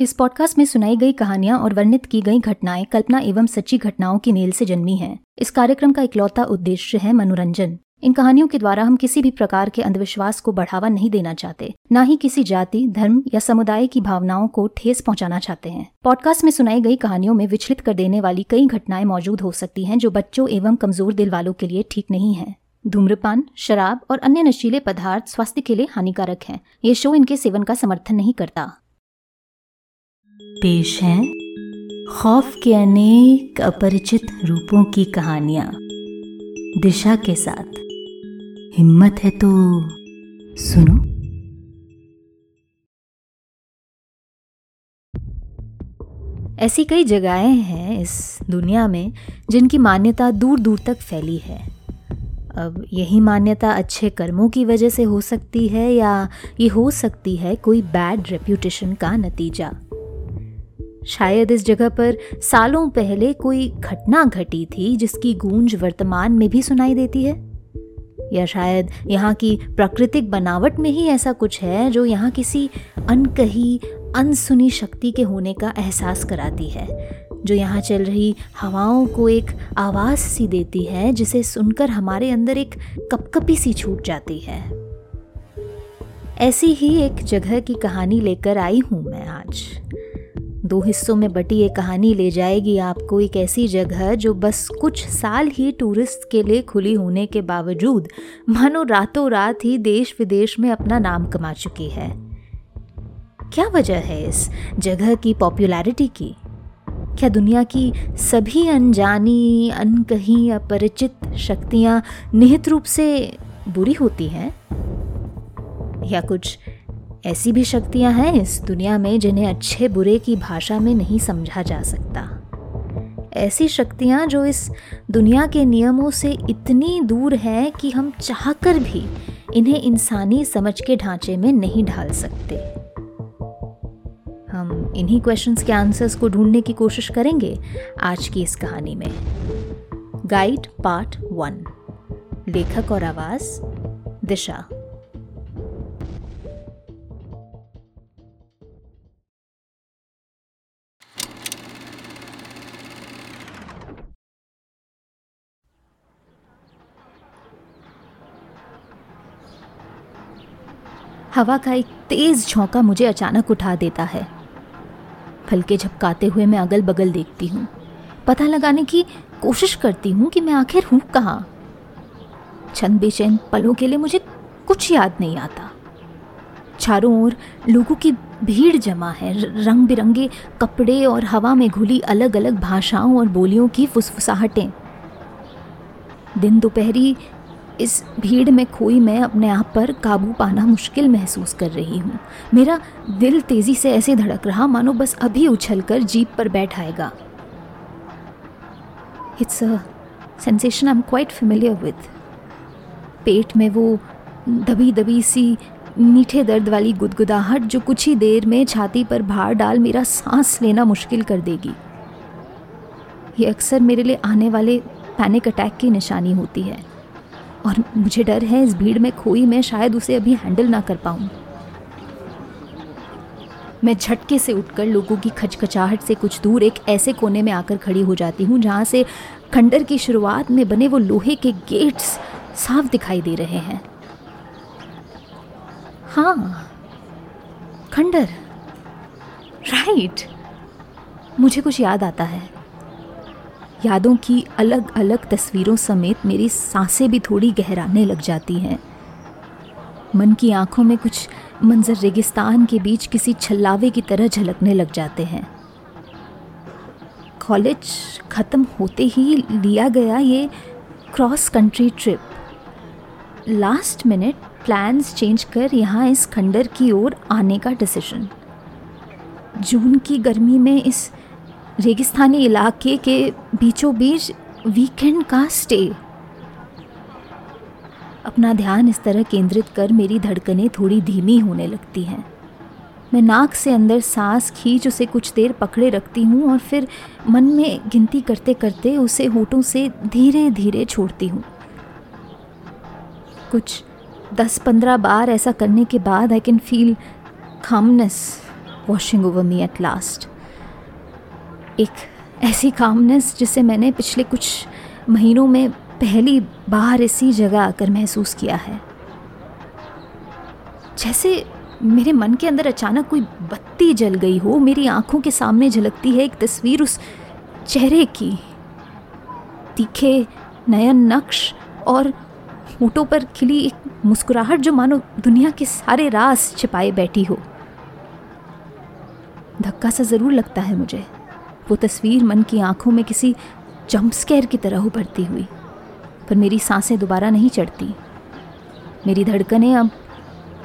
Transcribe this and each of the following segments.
इस पॉडकास्ट में सुनाई गई कहानियाँ और वर्णित की गई घटनाएँ कल्पना एवं सच्ची घटनाओं की मेल से जन्मी हैं। इस कार्यक्रम का इकलौता उद्देश्य है मनोरंजन। इन कहानियों के द्वारा हम किसी भी प्रकार के अंधविश्वास को बढ़ावा नहीं देना चाहते, न ही किसी जाति, धर्म या समुदाय की भावनाओं को ठेस पहुंचाना चाहते हैं। पॉडकास्ट में सुनाई गई कहानियों में विचलित कर देने वाली कई घटनाएँ मौजूद हो सकती हैं जो बच्चों एवं कमज़ोर दिल वालों के लिए ठीक नहीं है। धूम्रपान, शराब और अन्य नशीले पदार्थ स्वास्थ्य के लिए हानिकारक हैं। ये शो इनके सेवन का समर्थन नहीं करता। पेश है खौफ के अनेक अपरिचित रूपों की कहानियाँ। दिशा के साथ। हिम्मत है तो सुनो। ऐसी कई जगहें हैं इस दुनिया में जिनकी मान्यता दूर दूर तक फैली है। अब यही मान्यता अच्छे कर्मों की वजह से हो सकती है या ये हो सकती है कोई बैड रेप्यूटेशन का नतीजा। शायद इस जगह पर सालों पहले कोई घटना घटी थी जिसकी गूंज वर्तमान में भी सुनाई देती है? या शायद यहाँ की प्राकृतिक बनावट में ही ऐसा कुछ है जो यहाँ किसी अनकही, अनसुनी शक्ति के होने का एहसास कराती है, जो यहाँ चल रही हवाओं को एक आवाज़ सी देती है जिसे सुनकर हमारे अंदर एक कपकपी सी छूट जाती है? ऐसी ही एक जगह की कहानी लेकर आई हूँ मैं आज। दो हिस्सों में बटी ये कहानी ले जाएगी। आपको एक ऐसी जगह जो बस कुछ साल ही टूरिस्ट के लिए खुली होने के बावजूद मानो रातों रात ही देश विदेश में अपना नाम कमा चुकी है। क्या वजह है इस जगह की पॉपुलैरिटी की? क्या दुनिया की सभी अनजानी, अनकही अपरिचित शक्तियाँ निहित रूप से बुरी होती हैं? या कुछ ऐसी भी शक्तियाँ हैं इस दुनिया में जिन्हें अच्छे बुरे की भाषा में नहीं समझा जा सकता। ऐसी शक्तियाँ जो इस दुनिया के नियमों से इतनी दूर हैं कि हम चाहकर भी इन्हें इंसानी समझ के ढांचे में नहीं ढाल सकते। हम इन्हीं क्वेश्चंस के आंसर्स को ढूँढने की कोशिश करेंगे आज की इस कहानी में। गाइड पार्ट वन लेखक और आवाज़ दिशा। हवा का एक तेज झोंका मुझे अचानक उठा देता है। फलके झपकाते हुए मैं अगल बगल देखती हूँ। पता लगाने की कोशिश करती हूँ कि मैं आखिर हूँ कहाँ। छंद बेचैन पलों के लिए मुझे कुछ याद नहीं आता। चारों ओर लोगों की भीड़ जमा है। रंग बिरंगे कपड़े और हवा में घुली अलग अलग भाषाओं और बोलियों की फुसफुसाहटें। दिन दोपहरी इस भीड़ में खोई मैं अपने आप पर काबू पाना मुश्किल महसूस कर रही हूँ। मेरा दिल तेज़ी से ऐसे धड़क रहा, मानो बस अभी उछल कर जीप पर बैठ आएगा। It's a sensation I am quite familiar with पेट में वो दबी दबी सी, मीठे दर्द वाली गुदगुदाहट जो कुछ ही देर में छाती पर भार डाल मेरा सांस लेना मुश्किल कर देगी। ये अक्सर मेरे लिए आने वाले पैनिक अटैक की निशानी होती है। और मुझे डर है इस भीड़ में खोई मैं शायद उसे अभी हैंडल ना कर पाऊँ। मैं झटके से उठकर लोगों की खचखचाहट से कुछ दूर एक ऐसे कोने में आकर खड़ी हो जाती हूँ, जहाँ से खंडर की शुरुआत में बने वो लोहे के गेट्स साफ़ दिखाई दे रहे हैं। हाँ खंडर। राइट। मुझे कुछ याद आता है। यादों की अलग अलग तस्वीरों समेत मेरी साँसें भी थोड़ी गहराने लग जाती हैं। मन की आँखों में कुछ मंजर रेगिस्तान के बीच किसी छल्लावे की तरह झलकने लग जाते हैं। कॉलेज ख़त्म होते ही लिया गया ये cross country trip. Last minute plans change कर यहाँ इस खंडर की ओर आने का डिसीज़न। जून की गर्मी में इस रेगिस्तानी इलाके के बीचों बीच वीकेंड का स्टे अपना ध्यान इस तरह केंद्रित कर मेरी धड़कनें थोड़ी धीमी होने लगती हैं। मैं नाक से अंदर सांस खींच उसे कुछ देर पकड़े रखती हूँ और फिर मन में गिनती करते करते उसे होठों से धीरे धीरे छोड़ती हूँ। कुछ दस पंद्रह बार ऐसा करने के बाद I can feel calmness washing over me at last एक ऐसी कामनेस जिसे मैंने पिछले कुछ महीनों में पहली बार इसी जगह आकर महसूस किया है। जैसे मेरे मन के अंदर अचानक कोई बत्ती जल गई हो, मेरी आँखों के सामने झलकती है एक तस्वीर उस चेहरे की। तीखे, नयन नक्श और होठों पर खिली एक मुस्कुराहट जो मानो दुनिया के सारे राज छिपाए बैठी हो। धक्का सा ज़रूर लगता है मुझे। वो तस्वीर मन की आँखों में किसी जंप की तरह उभरती हुई। पर मेरी साँसें दोबारा नहीं चढ़ती। मेरी धड़कनें अब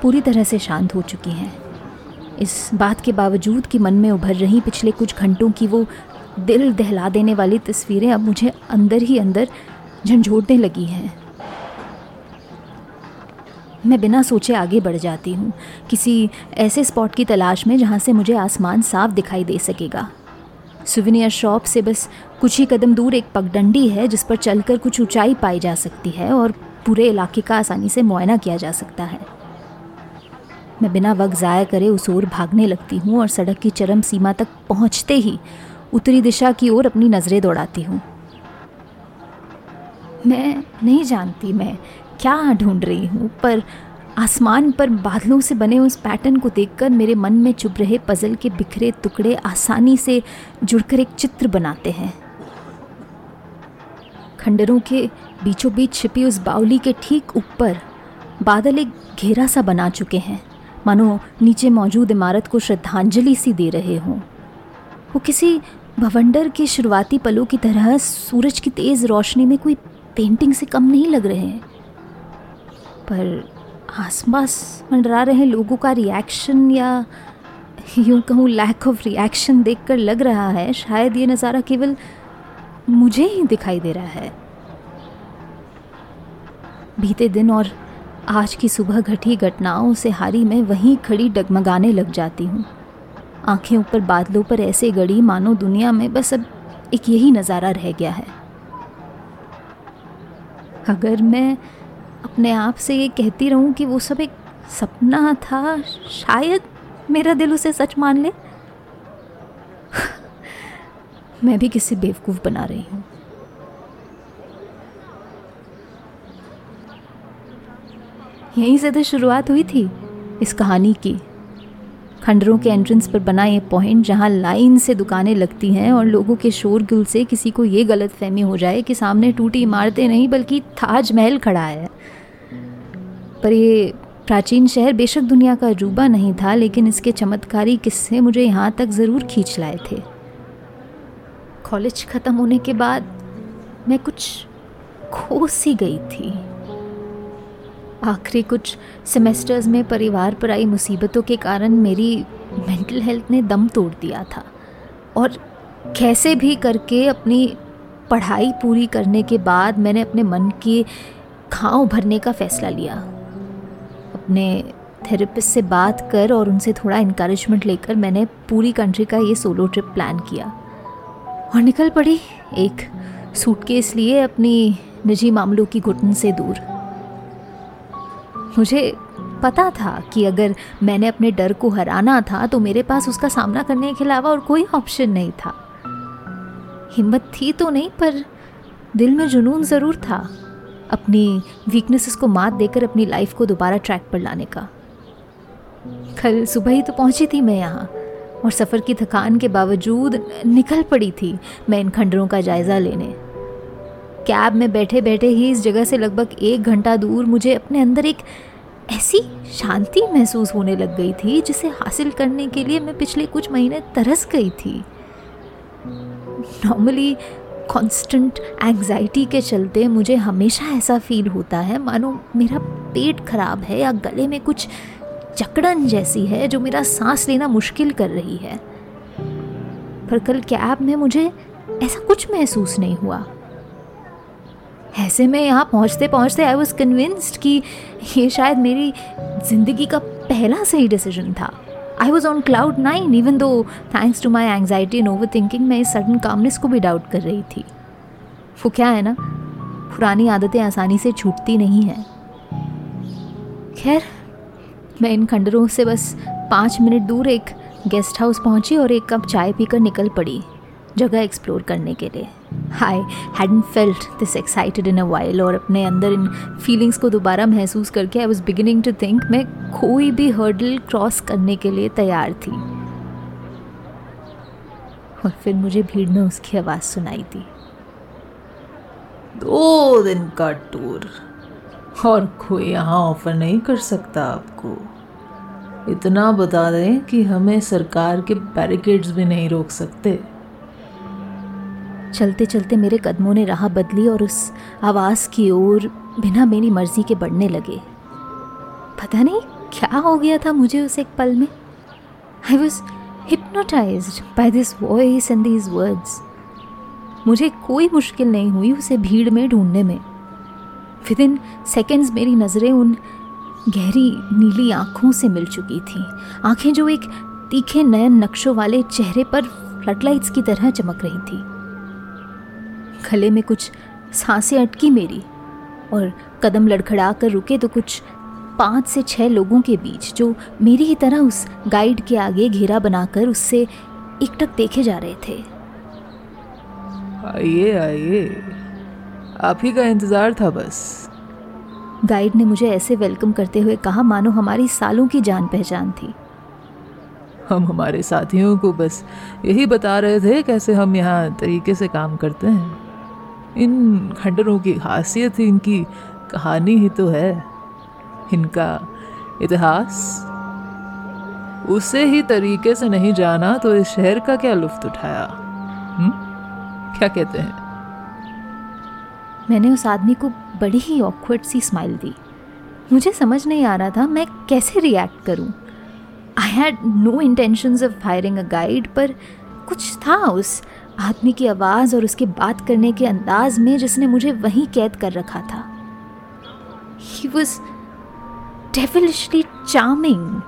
पूरी तरह से शांत हो चुकी हैं। इस बात के बावजूद कि मन में उभर रही पिछले कुछ घंटों की वो दिल दहला देने वाली तस्वीरें अब मुझे अंदर ही अंदर झंझोड़ने लगी हैं। मैं बिना सोचे आगे बढ़ जाती हूँ। किसी ऐसे स्पॉट की तलाश में जहाँ से मुझे आसमान साफ़ दिखाई दे सकेगा। सुविनियर शॉप से बस कुछ ही कदम दूर एक पगडंडी है, जिस पर चलकर कुछ ऊंचाई पाई जा सकती है और पूरे इलाके का आसानी से मुआयना किया जा सकता है। मैं बिना वक्त ज़ाया करे उस ओर भागने लगती हूँ और सड़क की चरम सीमा तक पहुँचते ही उत्तरी दिशा की ओर अपनी नज़रें दौड़ाती हूँ। मैं नहीं जानती मैं क्या ढूंढ रही हूँ, पर आसमान पर बादलों से बने उस पैटर्न को देखकर मेरे मन में चुभ रहे पजल के बिखरे टुकड़े आसानी से जुड़कर एक चित्र बनाते हैं। खंडरों के बीचों बीच छिपी उस बाउली के ठीक ऊपर बादल एक घेरा सा बना चुके हैं। मानो नीचे मौजूद इमारत को श्रद्धांजलि सी दे रहे हों। वो किसी भवंडर के शुरुआती पलों की तरह सूरज की तेज़ रोशनी में कोई पेंटिंग से कम नहीं लग रहे हैं। पर आसपास मंडरा रहे लोगों का रिएक्शन या यूँ कहूँ लैक ऑफ़ रिएक्शन देखकर लग रहा है, शायद ये नज़ारा केवल मुझे ही दिखाई दे रहा है। बीते दिन और आज की सुबह घटी घटनाओं से हारी मैं वहीं खड़ी डगमगाने लग जाती हूँ। आँखें ऊपर बादलों पर ऐसे गड़ी मानो दुनिया में बस अब एक यही नज़ारा रह गया है। अगर मैं अपने आप से ये कहती रहूँ कि वो सब एक सपना था, शायद मेरा दिल उसे सच मान ले। मैं भी किसी बेवकूफ़ बना रही हूँ। यहीं से तो शुरुआत हुई थी इस कहानी की। खंडरों के एंट्रेंस पर बना ये पॉइंट जहाँ लाइन से दुकानें लगती हैं और लोगों के शोरगुल से किसी को ये गलत फहमी हो जाए कि सामने टूटी इमारतें नहीं, बल्कि ताजमहल खड़ा है। पर ये प्राचीन शहर बेशक दुनिया का अजूबा नहीं था, लेकिन इसके चमत्कारी किस्से मुझे यहाँ तक ज़रूर खींच लाए थे। कॉलेज ख़त्म होने के बाद मैं कुछ खो सी गई थी। आखिरी कुछ सेमेस्टर्स में परिवार पर आई मुसीबतों के कारण मेरी मेंटल हेल्थ ने दम तोड़ दिया था। और कैसे भी करके अपनी पढ़ाई पूरी करने के बाद मैंने अपने मन की खाँव भरने का फ़ैसला लिया। अपने थेरेपिस्ट से बात कर और उनसे थोड़ा इनक्रेजमेंट लेकर मैंने पूरी कंट्री का ये सोलो ट्रिप प्लान किया। और निकल पड़ी एक सूटकेस लिए अपनी निजी मामलों की घुटन से दूर। मुझे पता था कि अगर मैंने अपने डर को हराना था तो मेरे पास उसका सामना करने के अलावा और कोई ऑप्शन नहीं था। हिम्मत थी तो नहीं, पर दिल में जुनून ज़रूर था अपनी वीकनेसेस को मात देकर अपनी लाइफ को दोबारा ट्रैक पर लाने का। कल सुबह ही तो पहुँची थी मैं यहाँ, और सफ़र की थकान के बावजूद निकल पड़ी थी मैं इन खंडरों का जायज़ा लेने। कैब में बैठे बैठे ही इस जगह से लगभग एक घंटा दूर मुझे अपने अंदर एक ऐसी शांति महसूस होने लग गई थी, जिसे हासिल करने के लिए मैं पिछले कुछ महीने तरस गई थी। नॉर्मली कांस्टेंट एंग्जाइटी के चलते मुझे हमेशा ऐसा फील होता है, मानो मेरा पेट खराब है या गले में कुछ चकड़न जैसी है जो मेरा सांस लेना मुश्किल कर रही है। पर कल कैब में मुझे ऐसा कुछ महसूस नहीं हुआ। ऐसे में यहाँ पहुँचते पहुँचते आई वॉज़ कन्विंस्ड कि ये शायद मेरी ज़िंदगी का पहला सही डिसीज़न था। I was on cloud nine even though thanks to my anxiety and overthinking मैं इस सडन कामनेस को भी डाउट कर रही थी। वो क्या है ना? पुरानी आदतें आसानी से छूटती नहीं हैं। खैर, मैं इन खंडरों से बस पाँच मिनट दूर एक गेस्ट हाउस पहुँची और एक कप चाय पीकर निकल पड़ी, जगह एक्सप्लोर करने के लिए। I hadn't felt this excited in a while और अपने अंदर इन फीलिंग्स को दोबारा महसूस करके I was beginning to think मैं कोई भी हर्डल क्रॉस करने के लिए तैयार थी। और फिर मुझे भीड़ में उसकी आवाज़ सुनाई दी। दो दिन का टूर और कोई यहाँ ऑफ़र नहीं कर सकता आपको। इतना बता दें कि हमें सरकार के बैरिकेड्स भी नहीं रोक सकते। चलते चलते मेरे कदमों ने राह बदली और उस आवाज़ की ओर बिना मेरी मर्ज़ी के बढ़ने लगे। पता नहीं क्या हो गया था मुझे उस एक पल में। I was hypnotised by this voice and these words मुझे कोई मुश्किल नहीं हुई उसे भीड़ में ढूँढने में। विद इन सेकेंड्स मेरी नज़रें उन गहरी नीली आँखों से मिल चुकी थी। आँखें जो एक तीखे नयन नक्शों वाले चेहरे पर फ्लडलाइट्स की तरह चमक रही थी। गले में कुछ साँसें अटकी मेरी और कदम लड़खड़ा कर रुके तो कुछ पाँच से छः लोगों के बीच जो मेरी ही तरह उस गाइड के आगे घेरा बनाकर उससे एकटक देखे जा रहे थे। आइए आइए। आप ही का इंतज़ार था बस। गाइड ने मुझे ऐसे वेलकम करते हुए कहा मानो हमारी सालों की जान पहचान थी। हम हमारे साथियों को बस यही बता रहे थे कैसे हम यहाँ तरीके से काम करते हैं। इन खंडरों की खासियत ही इनकी कहानी ही तो है। इनका इतिहास। उसे ही तरीके से नहीं जाना तो इस शहर का क्या लुफ्त उठाया? हुँ? क्या कहते हैं? मैंने उस आदमी को बड़ी ही ऑकवर्ड सी स्माइल दी। मुझे समझ नहीं आ रहा था मैं कैसे रिएक्ट करूँ। I had no intentions of hiring a guide पर कुछ था उस आदमी की आवाज़ और उसके बात करने के अंदाज में जिसने मुझे वहीं कैद कर रखा था। ही वॉज़ डेविलिशली चार्मिंग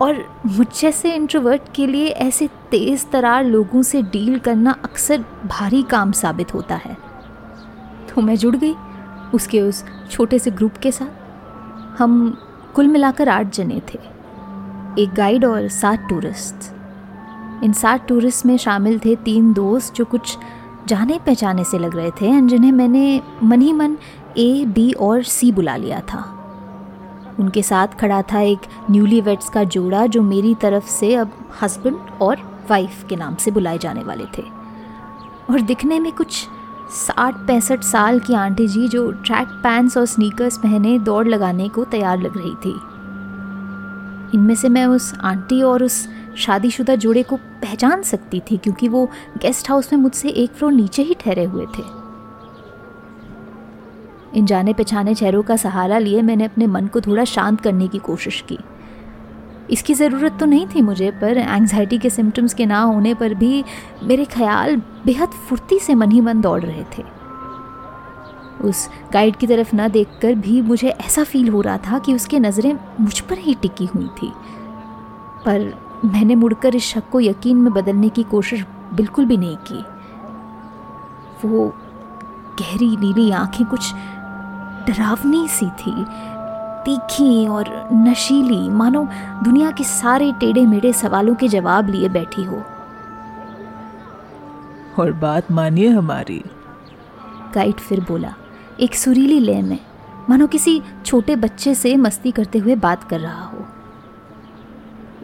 और मुझ जैसे इंट्रोवर्ट के लिए ऐसे तेज़ तरार लोगों से डील करना अक्सर भारी काम साबित होता है। तो मैं जुड़ गई उसके उस छोटे से ग्रुप के साथ। हम कुल मिलाकर आठ जने थे, एक गाइड और सात टूरिस्ट इन सात टूरिस्ट में शामिल थे तीन दोस्त जो कुछ जाने पहचाने से लग रहे थे एंड जिन्हें मैंने मन ही मन ए बी और सी बुला लिया था। उनके साथ खड़ा था एक न्यूली वेट्स का जोड़ा जो मेरी तरफ़ से अब हस्बैंड और वाइफ के नाम से बुलाए जाने वाले थे। और दिखने में कुछ साठ पैंसठ साल की आंटी जी जो ट्रैक पैंट्स और स्नीकर्स पहने दौड़ लगाने को तैयार लग रही थी। इनमें से मैं उस आंटी और उस शादीशुदा जोड़े को पहचान सकती थी क्योंकि वो गेस्ट हाउस में मुझसे एक फ्लोर नीचे ही ठहरे हुए थे। इन जाने पहचाने चेहरों का सहारा लिए मैंने अपने मन को थोड़ा शांत करने की कोशिश की। इसकी ज़रूरत तो नहीं थी मुझे, पर एंग्जाइटी के सिम्टम्स के ना होने पर भी मेरे ख्याल बेहद फुर्ती से मन ही मन दौड़ रहे थे। उस गाइड की तरफ़ ना देखकर भी मुझे ऐसा फील हो रहा था कि उसकी नज़रें मुझ पर ही टिकी हुई थी। पर मैंने मुड़कर इस शक को यकीन में बदलने की कोशिश बिल्कुल भी नहीं की। वो गहरी नीली आँखें कुछ डरावनी सी थी तीखी और नशीली। मानो दुनिया के सारे टेढ़े मेढ़े सवालों के जवाब लिए बैठी हो। और बात मानिए हमारी। गाइड फिर बोला एक सुरीली लय में मानो किसी छोटे बच्चे से मस्ती करते हुए बात कर रहा हो।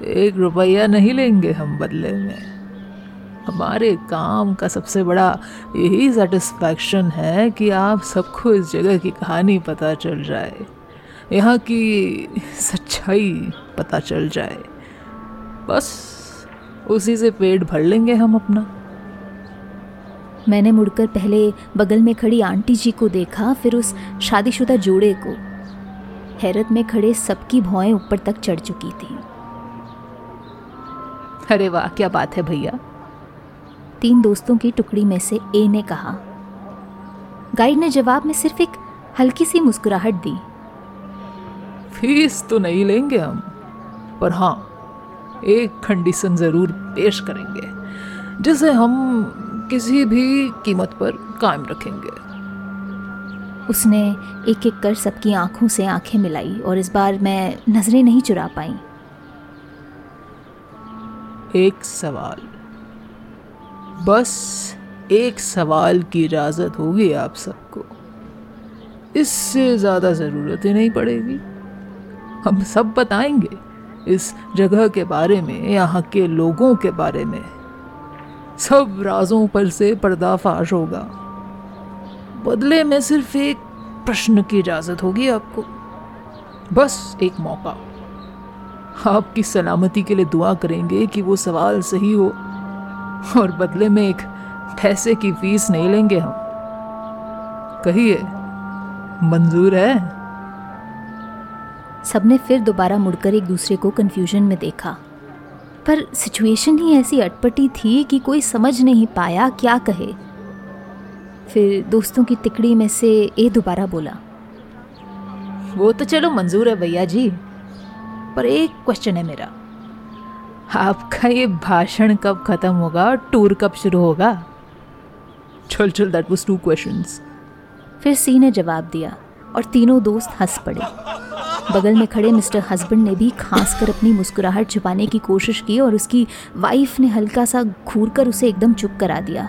एक रुपया नहीं लेंगे हम बदले में। हमारे काम का सबसे बड़ा यही सेटिस्फैक्शन है कि आप सबको इस जगह की कहानी पता चल जाए। यहाँ की सच्चाई पता चल जाए। बस उसी से पेट भर लेंगे हम अपना। मैंने मुड़कर पहले बगल में खड़ी आंटी जी को देखा, फिर उस शादीशुदा जोड़े को। हैरत में खड़े सबकी भौएँ ऊपर तक चढ़ चुकी थी। अरे वाह क्या बात है भैया। तीन दोस्तों की टुकड़ी में से ए ने कहा गाइड ने जवाब में सिर्फ़ एक हल्की सी मुस्कुराहट दी। फ़ीस तो नहीं लेंगे हम पर हाँ एक कंडीशन ज़रूर पेश करेंगे जिसे हम किसी भी कीमत पर कायम रखेंगे। उसने एक एक कर सबकी आँखों से आँखें मिलाई और इस बार मैं नज़रें नहीं चुरा पाई। एक सवाल। बस एक सवाल की इजाज़त होगी आप सबको। इससे ज़्यादा ज़रूरत ही नहीं पड़ेगी। हम सब बताएँगे इस जगह के बारे में, यहाँ के लोगों के बारे में। सब राजों पर से पर्दाफाश होगा। बदले में सिर्फ़ एक प्रश्न की इजाज़त होगी आपको। बस एक मौका। आपकी सलामती के लिए दुआ करेंगे कि वो सवाल सही हो और बदले में एक पैसे की फ़ीस नहीं लेंगे हम। कहिए मंजूर है? सबने फिर दोबारा मुड़कर एक दूसरे को कंफ्यूजन में देखा। पर सिचुएशन ही ऐसी अटपटी थी कि कोई समझ नहीं पाया क्या कहे। फिर दोस्तों की तिकड़ी में से ए दोबारा बोला वो तो चलो मंजूर है भैया जी। पर एक क्वेश्चन है मेरा। आपका ये भाषण कब खत्म होगा और टूर कब शुरू होगा? चल चल दैट वाज टू क्वेश्चंस फिर सी ने जवाब दिया और तीनों दोस्त हंस पड़े। बगल में खड़े मिस्टर हस्बैंड ने भी खांस कर अपनी मुस्कुराहट छुपाने की कोशिश की और उसकी वाइफ ने हल्का सा घूर कर उसे एकदम चुप करा दिया।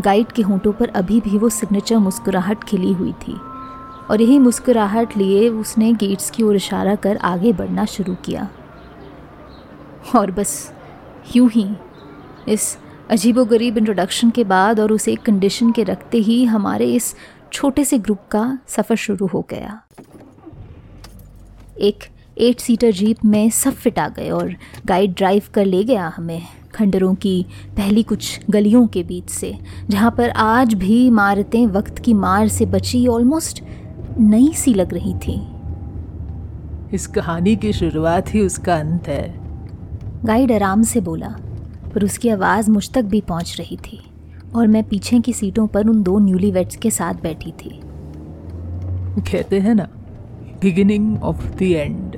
गाइड के होंठों पर अभी भी वो सिग्नेचर मुस्कुराहट खिली हुई थी। और यही मुस्कुराहट लिए उसने गेट्स की ओर इशारा कर आगे बढ़ना शुरू किया। और बस, यूँ ही, इस अजीबोगरीब इंट्रोडक्शन के बाद और उसे एक कंडीशन के रखते ही हमारे इस छोटे से ग्रुप का सफ़र शुरू हो गया। एक एट सीटर जीप में सब फिट आ गए और गाइड ड्राइव कर ले गया हमें खंडरों की पहली कुछ गलियों के बीच से, जहाँ पर आज भी इमारतें वक्त की मार से बची ऑलमोस्ट नई सी लग रही थी। इस कहानी की शुरुआत ही उसका अंत है। गाइड आराम से बोला पर उसकी आवाज़ मुझ तक भी पहुँच रही थी और मैं पीछे की सीटों पर उन दो न्यूली वेट्स के साथ बैठी थी। कहते हैं ना बिगिनिंग ऑफ़ द एंड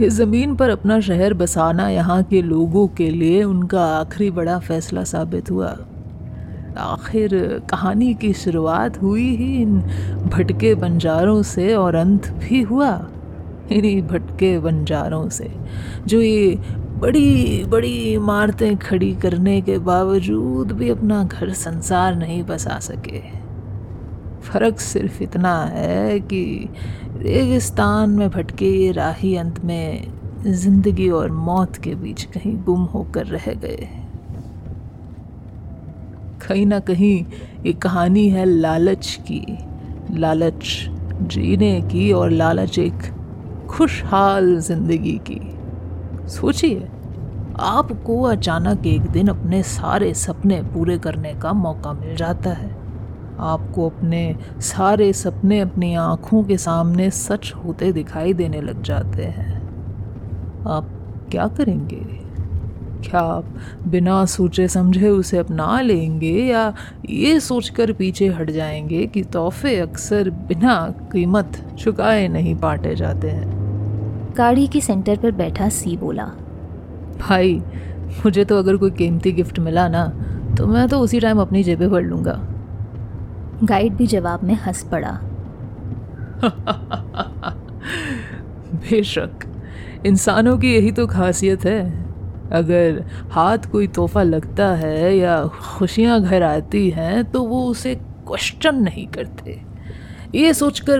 इस ज़मीन पर अपना शहर बसाना यहाँ के लोगों के लिए उनका आखिरी बड़ा फैसला साबित हुआ। आखिर कहानी की शुरुआत हुई ही इन भटके बंजारों से और अंत भी हुआ इन्हीं भटके बंजारों से, जो ये बड़ी बड़ी इमारतें खड़ी करने के बावजूद भी अपना घर संसार नहीं बसा सके। फ़र्क सिर्फ़ इतना है कि रेगिस्तान में भटके ये राही अंत में ज़िंदगी और मौत के बीच कहीं गुम होकर रह गए। कहीं ना कहीं ये कहानी है लालच की। लालच जीने की और लालच एक खुशहाल ज़िंदगी की। सोचिए, आपको अचानक एक दिन अपने सारे सपने पूरे करने का मौका मिल जाता है। आपको अपने सारे सपने अपनी आँखों के सामने सच होते दिखाई देने लग जाते हैं। आप क्या करेंगे? क्या आप बिना सोचे समझे उसे अपना लेंगे या ये सोचकर पीछे हट जाएँगे कि तोहफे अक्सर बिना कीमत चुकाए नहीं बांटे जाते हैं? गाड़ी के सेंटर पर बैठा सी बोला भाई मुझे तो अगर कोई कीमती गिफ्ट मिला ना तो मैं तो उसी टाइम अपनी जेबें भर लूँगा। गाइड भी जवाब में हंस पड़ा। बेशक इंसानों की यही तो खासियत है। अगर हाथ कोई तोहफा लगता है या खुशियाँ घर आती हैं तो वो उसे क्वेश्चन नहीं करते। ये सोचकर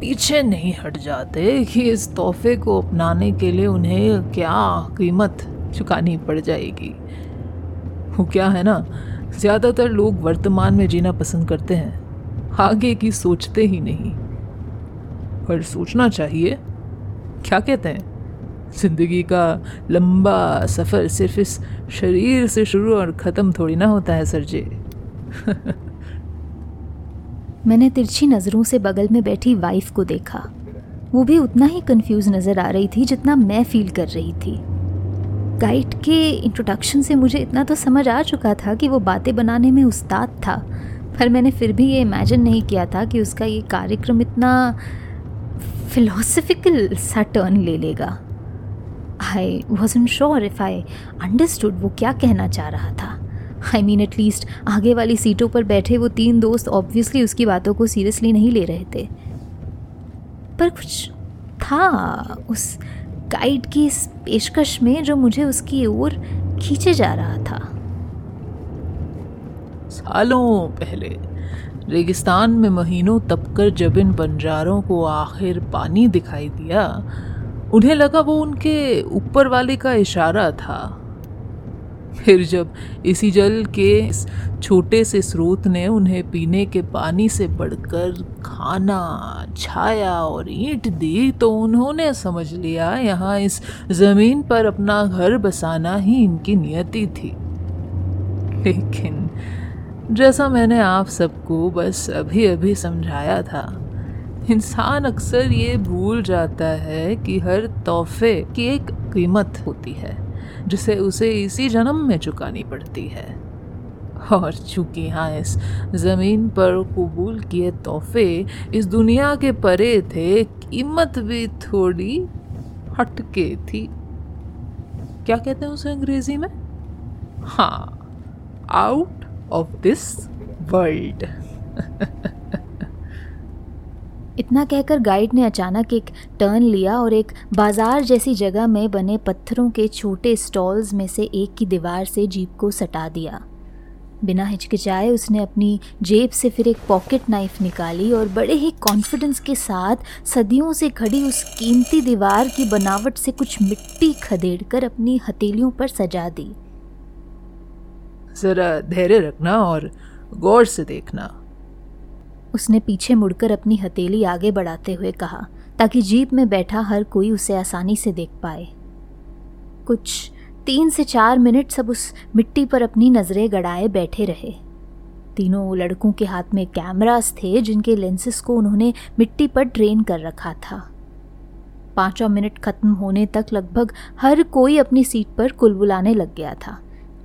पीछे नहीं हट जाते कि इस तोहफे को अपनाने के लिए उन्हें क्या कीमत चुकानी पड़ जाएगी। वो क्या है ना? ज़्यादातर लोग वर्तमान में जीना पसंद करते हैं। आगे की सोचते ही नहीं। पर सोचना चाहिए। क्या कहते हैं? ज़िंदगी का लंबा सफ़र सिर्फ़ इस शरीर से शुरू और ख़त्म थोड़ी ना होता है, सर जी। मैंने तिरछी नज़रों से बगल में बैठी वाइफ को देखा। वो भी उतना ही कंफ्यूज नज़र आ रही थी जितना मैं फील कर रही थी। गाइड के इंट्रोडक्शन से मुझे इतना तो समझ आ चुका था कि वो बातें बनाने में उस्ताद था, पर मैंने फिर भी ये इमेजिन नहीं किया था कि उसका ये कार्यक्रम इतना फिलोसफिकल सा टर्न ले लेगा। I was sure if I understood वो क्या कहना चाह रहा था। आई मीन एटलीस्ट आगे वाली सीटों पर बैठे वो तीन दोस्त ऑब्वियसली उसकी बातों को सीरियसली नहीं ले रहे थे। पर कुछ था उस गाइड की इस पेशकश में जो मुझे उसकी ओर खींचे जा रहा था। सालों पहले रेगिस्तान में महीनों तपकर जब इन बंजारों को आखिर पानी दिखाई दिया उन्हें लगा वो उनके ऊपर वाले का इशारा था। फिर जब इसी जल के छोटे से स्रोत ने उन्हें पीने के पानी से बढ़कर खाना, छाया और ईंट दी तो उन्होंने समझ लिया, यहाँ इस ज़मीन पर अपना घर बसाना ही इनकी नियति थी। लेकिन जैसा मैंने आप सबको बस अभी अभी समझाया था इंसान अक्सर ये भूल जाता है कि हर तोहफे की एक कीमत होती है, जिसे उसे इसी जन्म में चुकानी पड़ती है। और चूँकि हाँ इस ज़मीन पर कबूल किए तोहफे इस दुनिया के परे थे, कीमत भी थोड़ी हटके थी। क्या कहते हैं उसे अंग्रेज़ी में? हाँ आउट ऑफ़ दिस वर्ल्ड इतना कहकर गाइड ने अचानक एक टर्न लिया और एक बाज़ार जैसी जगह में बने पत्थरों के छोटे स्टॉल्स में से एक की दीवार से जीप को सटा दिया। बिना हिचकिचाए उसने अपनी जेब से फिर एक पॉकेट नाइफ निकाली और बड़े ही कॉन्फिडेंस के साथ सदियों से खड़ी उस कीमती दीवार की बनावट से कुछ मिट्टी खदेड़कर अपनी हथेलियों पर सजा दी। जरा धैर्य रखना और गौर से देखना। उसने पीछे मुड़कर अपनी हथेली आगे बढ़ाते हुए कहा, ताकि जीप में बैठा हर कोई उसे आसानी से देख पाए। कुछ तीन से चार मिनट सब उस मिट्टी पर अपनी नज़रें गड़ाए बैठे रहे। तीनों लड़कों के हाथ में कैमरास थे, जिनके लेंसेस को उन्होंने मिट्टी पर ट्रेन कर रखा था। पाँचों मिनट खत्म होने तक लगभग हर कोई अपनी सीट पर कुलबुलाने लग गया था।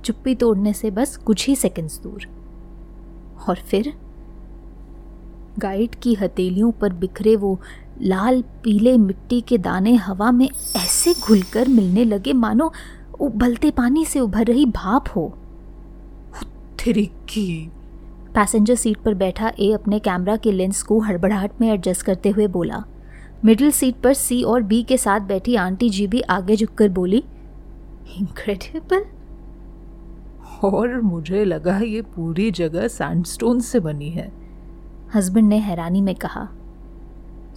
चुप्पी तोड़ने से बस कुछ ही सेकंड्स दूर। और फिर? गाइड की हथेलियों पर बिखरे वो लाल पीले मिट्टी के दाने हवा में ऐसे घुलकर मिलने लगे मानो उबलते पानी से उभर रही भाप हो। पैसेंजर सीट पर बैठा ए अपने कैमरा के लेंस को हड़बड़ाहट में एडजस्ट करते हुए बोला। मिडिल सीट पर सी और बी के साथ बैठी आंटी जी भी आगे झुककर बोली इनक्रेडिबल और मुझे लगा ये पूरी जगह सैंडस्टोन से बनी है। हस्बैंड ने हैरानी में कहा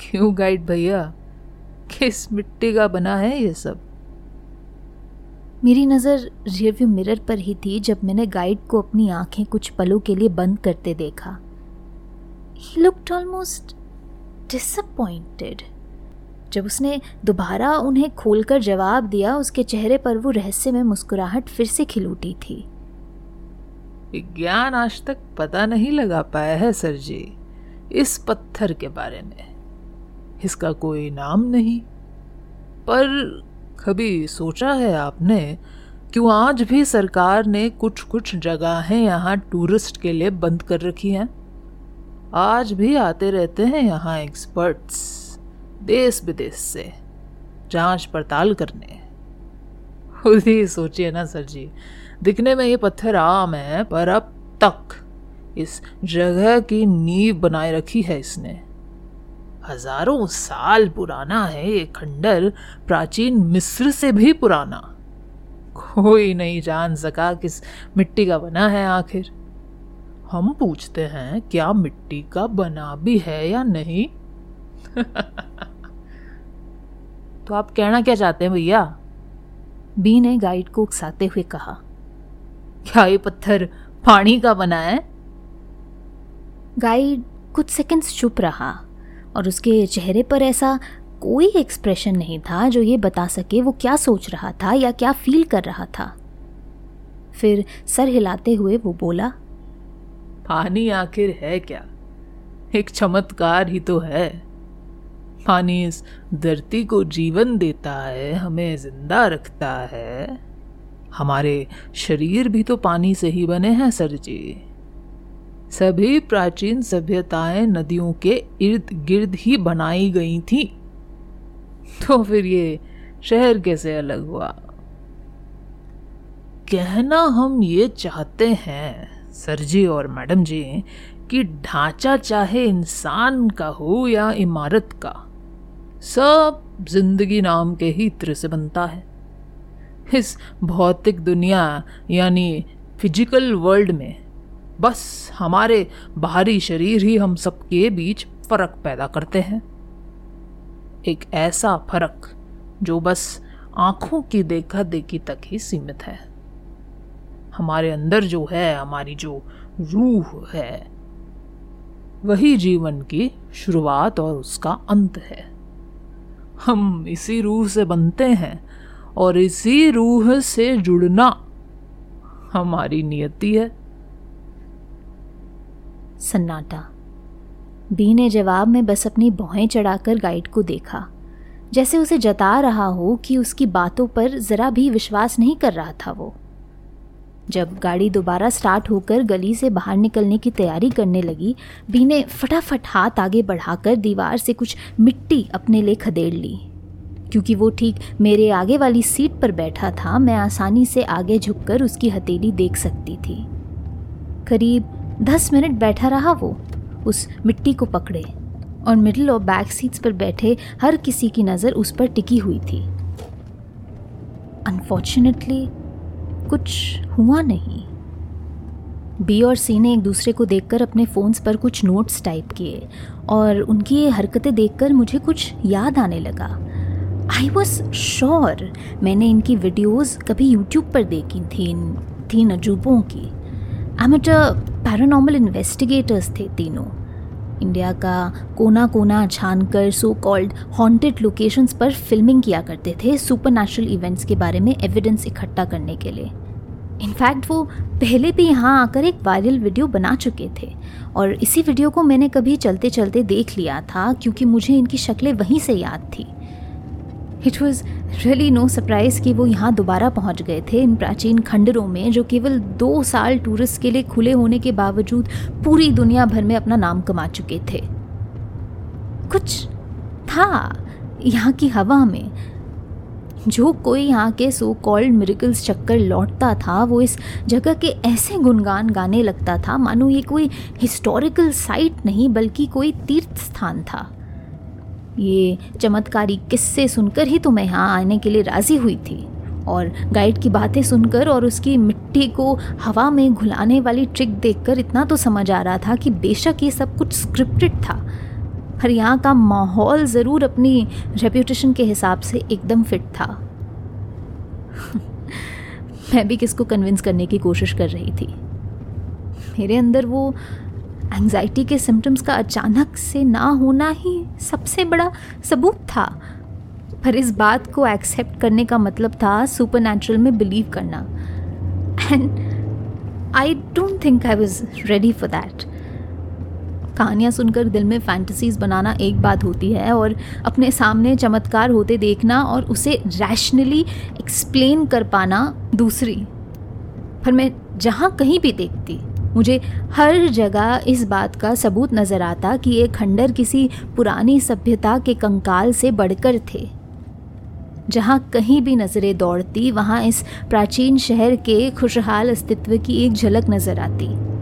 क्यों गाइड भैया? किस मिट्टी का बना है ये सब? मेरी नज़र रियरव्यू मिरर पर ही थी जब मैंने गाइड को अपनी आँखें कुछ पलों के लिए बंद करते देखा। ही लुक्ड ऑलमोस्ट डिसअपॉइंटेड जब उसने दोबारा उन्हें खोलकर जवाब दिया उसके चेहरे पर वो रहस्य में मुस्कुराहट फिर से खिल उठी थी। विज्ञान आज तक पता नहीं लगा पाया है सर जी। इस पत्थर के बारे में। इसका कोई नाम नहीं। पर कभी सोचा है आपने, क्यों आज भी सरकार ने कुछ कुछ जगहें यहाँ टूरिस्ट के लिए बंद कर रखी हैं? आज भी आते रहते हैं यहाँ एक्सपर्ट्स देश विदेश से जाँच पड़ताल करने। खुद ही सोचिए ना सर जी, दिखने में ये पत्थर आम है, पर अब तक इस जगह की नींव बनाए रखी है इसने। हज़ारों साल पुराना है ये खंडर प्राचीन मिस्र से भी पुराना। कोई नहीं जान सका किस मिट्टी का बना है आखिर। हम पूछते हैं क्या मिट्टी का बना भी है या नहीं? तो आप कहना क्या चाहते हैं भैया? बी ने गाइड को उकसाते हुए कहा। क्या ये पत्थर पानी का बना है? गाइड कुछ सेकंड्स चुप रहा और उसके चेहरे पर ऐसा कोई एक्सप्रेशन नहीं था जो ये बता सके वो क्या सोच रहा था या क्या फील कर रहा था। फिर सर हिलाते हुए वो बोला, पानी आखिर है क्या? एक चमत्कार ही तो है। पानी इस धरती को जीवन देता है, हमें ज़िंदा रखता है। हमारे शरीर भी तो पानी से ही बने हैं, सर जी। सभी प्राचीन सभ्यताएँ नदियों के इर्द गिर्द ही बनाई गई थी। तो फिर ये शहर कैसे अलग हुआ? कहना हम ये चाहते हैं, सर जी और मैडम जी, कि ढांचा चाहे इंसान का हो या इमारत का, सब ज़िंदगी नाम के ही इत्र से बनता है। इस भौतिक दुनिया, यानी फ़िज़िकल वर्ल्ड में बस हमारे बाहरी शरीर ही हम सबके बीच फ़र्क पैदा करते हैं। एक ऐसा फ़र्क जो बस आँखों की देखा देखी तक ही सीमित है। हमारे अंदर जो है, हमारी जो रूह है, वही जीवन की शुरुआत और उसका अंत है। हम इसी रूह से बनते हैं और इसी रूह से जुड़ना हमारी नियति है। सन्नाटा। बी ने जवाब में बस अपनी भौहें चढ़ाकर गाइड को देखा, जैसे उसे जता रहा हो कि उसकी बातों पर जरा भी विश्वास नहीं कर रहा था वो। जब गाड़ी दोबारा स्टार्ट होकर गली से बाहर निकलने की तैयारी करने लगी, बी ने फटाफट हाथ आगे बढ़ाकर दीवार से कुछ मिट्टी अपने लिए खदेड़ ली। क्योंकि वो ठीक मेरे आगे वाली सीट पर बैठा था, मैं आसानी से आगे झुककर उसकी हथेली देख सकती थी। करीब दस मिनट बैठा रहा वो, उस मिट्टी को पकड़े और मिडिल और बैक सीट्स पर बैठे हर किसी की नज़र उस पर टिकी हुई थी। अनफॉर्चुनेटली कुछ हुआ नहीं। बी और सी ने एक दूसरे को देखकर अपने फ़ोन्स पर कुछ नोट्स टाइप किए और उनकी ये हरकतें देखकर मुझे कुछ याद आने लगा। आई वॉज़ श्योर मैंने इनकी वीडियोस कभी यूट्यूब पर देखी थी इन तीन अजूबों की। एमेटर पैरानॉर्मल इन्वेस्टिगेटर्स थे तीनों इंडिया का कोना कोना छानकर सो कॉल्ड हॉन्टेड लोकेशंस पर फिल्मिंग किया करते थे सुपर इवेंट्स के बारे में एविडेंस इकट्ठा करने के लिए इनफैक्ट वो पहले भी यहाँ आकर एक वायरल वीडियो बना चुके थे और इसी वीडियो को मैंने कभी चलते चलते देख लिया था क्योंकि मुझे इनकी शक्लें वहीं से याद थी it was really no surprise कि वो यहाँ दोबारा पहुँच गए थे इन प्राचीन खंडरों में, जो केवल दो साल टूरिस्ट के लिए खुले होने के बावजूद पूरी दुनिया भर में अपना नाम कमा चुके थे। कुछ था यहाँ की हवा में। जो कोई यहाँ के सो कॉल्ड मिरिकल्स चक्कर लौटता था, वो इस जगह के ऐसे गुणगान गाने लगता था। मानो ये कोई हिस्टोरिकल साइट नहीं, बल्कि कोई तीर्थ स्थान था। ये चमत्कारी किस्से सुनकर ही तो मैं यहाँ आने के लिए राज़ी हुई थी। और गाइड की बातें सुनकर और उसकी मिट्टी को हवा में घुलाने वाली ट्रिक देखकर इतना तो समझ आ रहा था कि बेशक ये सब कुछ स्क्रिप्टेड था। पर यहाँ का माहौल ज़रूर अपनी रेप्यूटेशन के हिसाब से एकदम फिट था। मैं भी किसको कन्विंस करने की कोशिश कर रही थी। मेरे अंदर वो एंजाइटी के सिम्टम्स का अचानक से ना होना ही सबसे बड़ा सबूत था। पर इस बात को एक्सेप्ट करने का मतलब था सुपर में बिलीव करना। And I don't think I was ready for that कहानियाँ सुनकर दिल में फैंटसीज बनाना एक बात होती है और अपने सामने चमत्कार होते देखना और उसे रैशनली एक्सप्लेन कर पाना दूसरी। पर मैं जहाँ कहीं भी देखती मुझे हर जगह इस बात का सबूत नज़र आता कि ये खंडर किसी पुरानी सभ्यता के कंकाल से बढ़कर थे। जहाँ कहीं भी नज़रें दौड़ती, वहाँ इस प्राचीन शहर के खुशहाल अस्तित्व की एक झलक नज़र आती।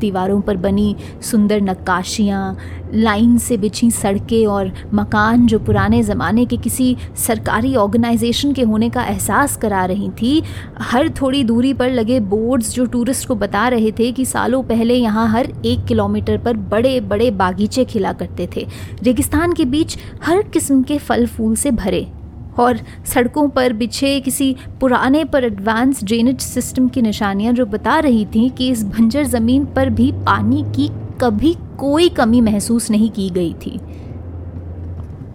दीवारों पर बनी सुंदर नक्काशियाँ, लाइन से बिछी सड़कें और मकान जो पुराने ज़माने के किसी सरकारी ऑर्गेनाइजेशन के होने का एहसास करा रही थी, हर थोड़ी दूरी पर लगे बोर्ड्स जो टूरिस्ट को बता रहे थे कि सालों पहले यहाँ हर एक किलोमीटर पर बड़े बड़े बागीचे खिला करते थे। रेगिस्तान के बीच हर किस्म के फल फूल से भरे। और सड़कों पर बिछे किसी पुराने पर एडवांस ड्रेनेज सिस्टम की निशानियाँ जो बता रही थी कि इस भंजर ज़मीन पर भी पानी की कभी कोई कमी महसूस नहीं की गई थी।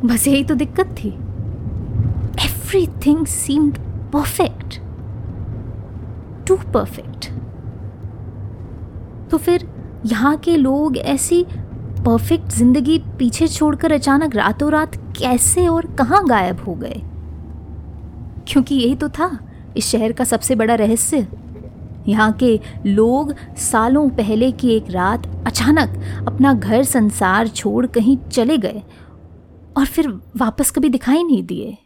बस यही तो दिक्कत थी। Everything seemed perfect too perfect तो फिर यहाँ के लोग ऐसी परफेक्ट ज़िंदगी पीछे छोड़कर अचानक रातों रात कैसे और कहाँ गायब हो गए? क्योंकि यही तो था, इस शहर का सबसे बड़ा रहस्य। यहाँ के लोग सालों पहले की एक रात अचानक अपना घर संसार छोड़ कहीं चले गए और फिर वापस कभी दिखाई नहीं दिए।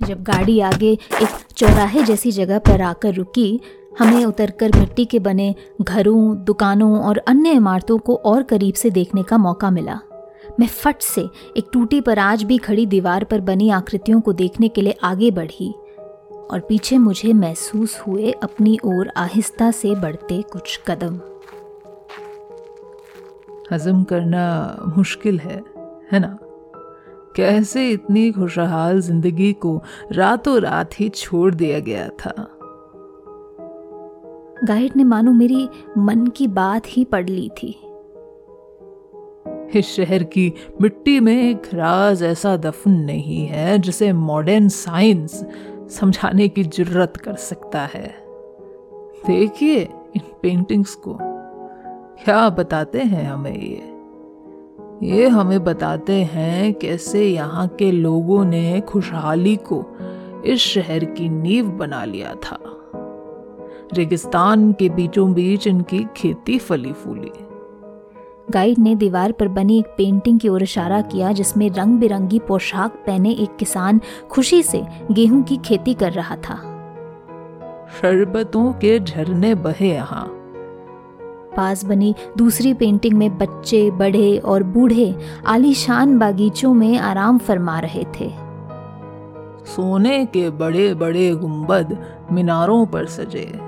जब गाड़ी आगे एक चौराहे जैसी जगह पर आकर रुकी, हमें उतरकर मिट्टी के बने घरों, दुकानों और अन्य इमारतों को और करीब से देखने का मौका मिला। मैं फट से एक टूटी पर आज भी खड़ी दीवार पर बनी आकृतियों को देखने के लिए आगे बढ़ी और पीछे मुझे महसूस हुए अपनी ओर आहिस्ता से बढ़ते कुछ कदम। हजम करना मुश्किल है है ना? कैसे इतनी खुशहाल ज़िंदगी को रातों रात ही छोड़ दिया गया था? गाइड ने मानो मेरी मन की बात ही पढ़ ली थी। इस शहर की मिट्टी में एक राज ऐसा दफन नहीं है जिसे मॉडर्न साइंस समझाने की ज़रूरत कर सकता है। देखिए इन पेंटिंग्स को। क्या बताते हैं हमें ये? ये हमें बताते हैं कैसे यहाँ के लोगों ने खुशहाली को इस शहर की नींव बना लिया था। रेगिस्तान के बीचों बीच इनकी खेती फली फूली गाइड ने दीवार पर बनी एक पेंटिंग की ओर इशारा किया जिसमें रंग बिरंगी पोशाक पहने एक किसान खुशी से गेहूँ की खेती कर रहा था। शरबतों के झरने बहे यहाँ। पास बनी दूसरी पेंटिंग में बच्चे बड़े और बूढ़े आलीशान बागीचों में आराम फरमा रहे थे। सोने के बड़े बड़े गुंबद मीनारों पर सजे।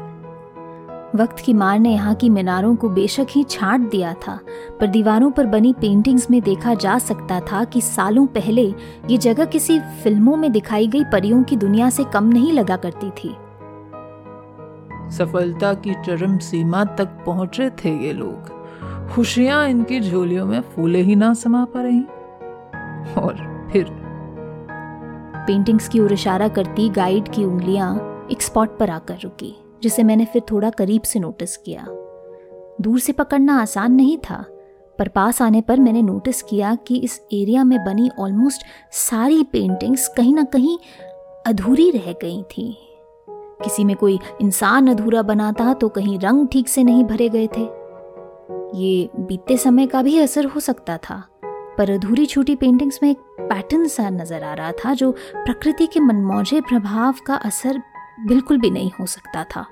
वक्त की मार ने यहाँ की मीनारों को बेशक ही छांट दिया था पर दीवारों पर बनी पेंटिंग्स में देखा जा सकता था कि सालों पहले ये जगह किसी फ़िल्मों में दिखाई गई परियों की दुनिया से कम नहीं लगा करती थी। सफलता की चरम सीमा तक पहुँचे थे ये लोग। खुशियाँ इनकी झोलियों में फूले ही ना समा पा रही। और फिर? पेंटिंग्स की ओर इशारा करती गाइड की उंगलियाँ एक स्पॉट पर आकर रुकी। जिसे मैंने फिर थोड़ा करीब से नोटिस किया। दूर से पकड़ना आसान नहीं था, पर पास आने पर मैंने नोटिस किया कि इस एरिया में बनी ऑलमोस्ट सारी पेंटिंग्स कहीं ना कहीं अधूरी रह गई थी। किसी में कोई इंसान अधूरा बना था तो कहीं रंग ठीक से नहीं भरे गए थे। ये बीते समय का भी असर हो सकता था, पर अधूरी छूटी पेंटिंग्स में एक पैटर्न सा नज़र आ रहा था जो प्रकृति के मनमौजे प्रभाव का असर बिल्कुल भी नहीं हो सकता था।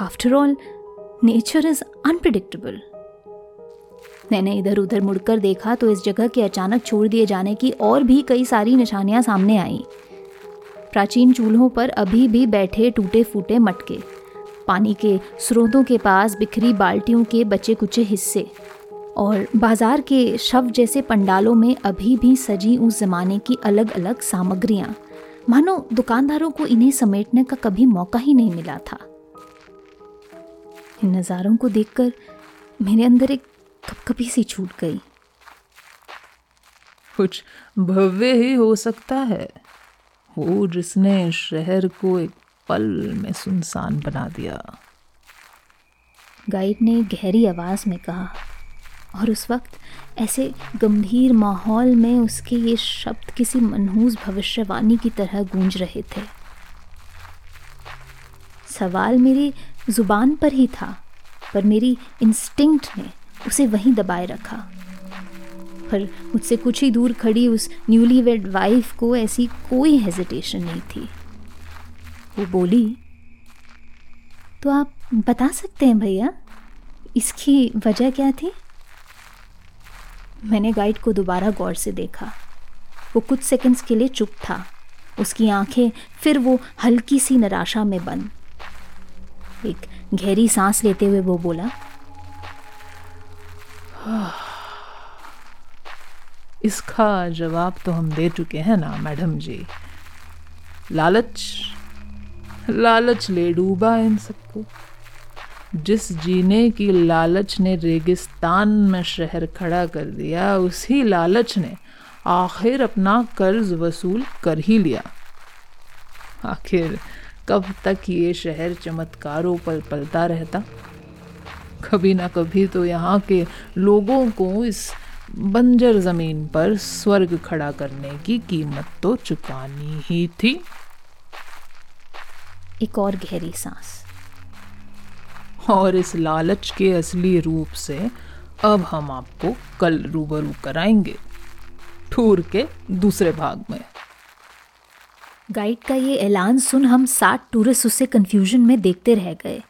After all nature is unpredictable मैंने इधर उधर मुड़कर देखा तो इस जगह के अचानक छोड़ दिए जाने की और भी कई सारी निशानियाँ सामने आईं। प्राचीन चूल्हों पर अभी भी बैठे टूटे फूटे मटके, पानी के स्रोतों के पास बिखरी बाल्टियों के बचे कुचे हिस्से, और बाज़ार के शव जैसे पंडालों में अभी भी सजी उस जमाने की अलग अलग सामग्रियाँ। मानो दुकानदारों को इन्हें समेटने का कभी मौका ही नहीं मिला था। इन नज़ारों को देखकर मेरे अंदर एक कपकपी सी छूट गई। कुछ भव्य ही हो सकता है वो जिसने शहर को एक पल में सुनसान बना दिया। गाइड ने गहरी आवाज़ में कहा और उस वक्त ऐसे गंभीर माहौल में उसके ये शब्द किसी मनहूस भविष्यवाणी की तरह गूंज रहे थे। सवाल मेरी ज़ुबान पर ही था, पर मेरी इंस्टिंक्ट ने उसे वहीं दबाए रखा। पर मुझसे कुछ ही दूर खड़ी उस न्यूली वेड वाइफ को ऐसी कोई हेजिटेशन नहीं थी। वो बोली तो आप बता सकते हैं भैया, इसकी वजह क्या थी? मैंने गाइड को दोबारा गौर से देखा। वो कुछ सेकंड्स के लिए चुप था। उसकी आँखें फिर वो हल्की सी निराशा में बंद। एक गहरी सांस लेते हुए वो बोला इसका जवाब तो हम दे चुके हैं ना, मैडम जी। लालच लालच ले डूबा इन सबको। जिस जीने की लालच ने रेगिस्तान में शहर खड़ा कर दिया, उसी लालच ने आखिर अपना कर्ज वसूल कर ही लिया। आखिर कब तक ये शहर चमत्कारों पर पलता रहता? कभी ना कभी तो यहाँ के लोगों को इस बंजर ज़मीन पर स्वर्ग खड़ा करने की कीमत तो चुकानी ही थी। एक और गहरी सांस। और इस लालच के असली रूप से अब हम आपको कल रूबरू कराएँगे टूर के दूसरे भाग में। गाइड का ये ऐलान सुन हम सात टूरिस्ट उसे कंफ्यूजन में देखते रह गए।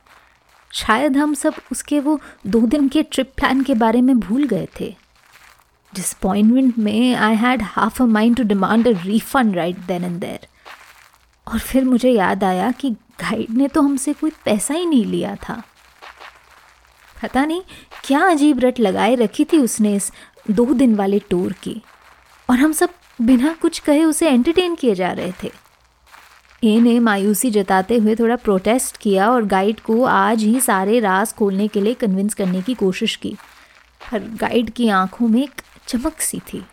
शायद हम सब उसके वो दो दिन के ट्रिप प्लान के बारे में भूल गए थे। डिसअपॉइंटमेंट में I had half a mind to demand a refund right then and there और फिर मुझे याद आया कि गाइड ने तो हमसे कोई पैसा ही नहीं लिया था। पता नहीं क्या अजीब रट लगाए रखी थी उसने इस दो दिन वाले टूर की। और हम सब बिना कुछ कहे उसे एंटरटेन किए जा रहे थे। ए ने मायूसी जताते हुए थोड़ा प्रोटेस्ट किया और गाइड को आज ही सारे राज खोलने के लिए कन्विंस करने की कोशिश की। पर गाइड की आँखों में एक चमक सी थी।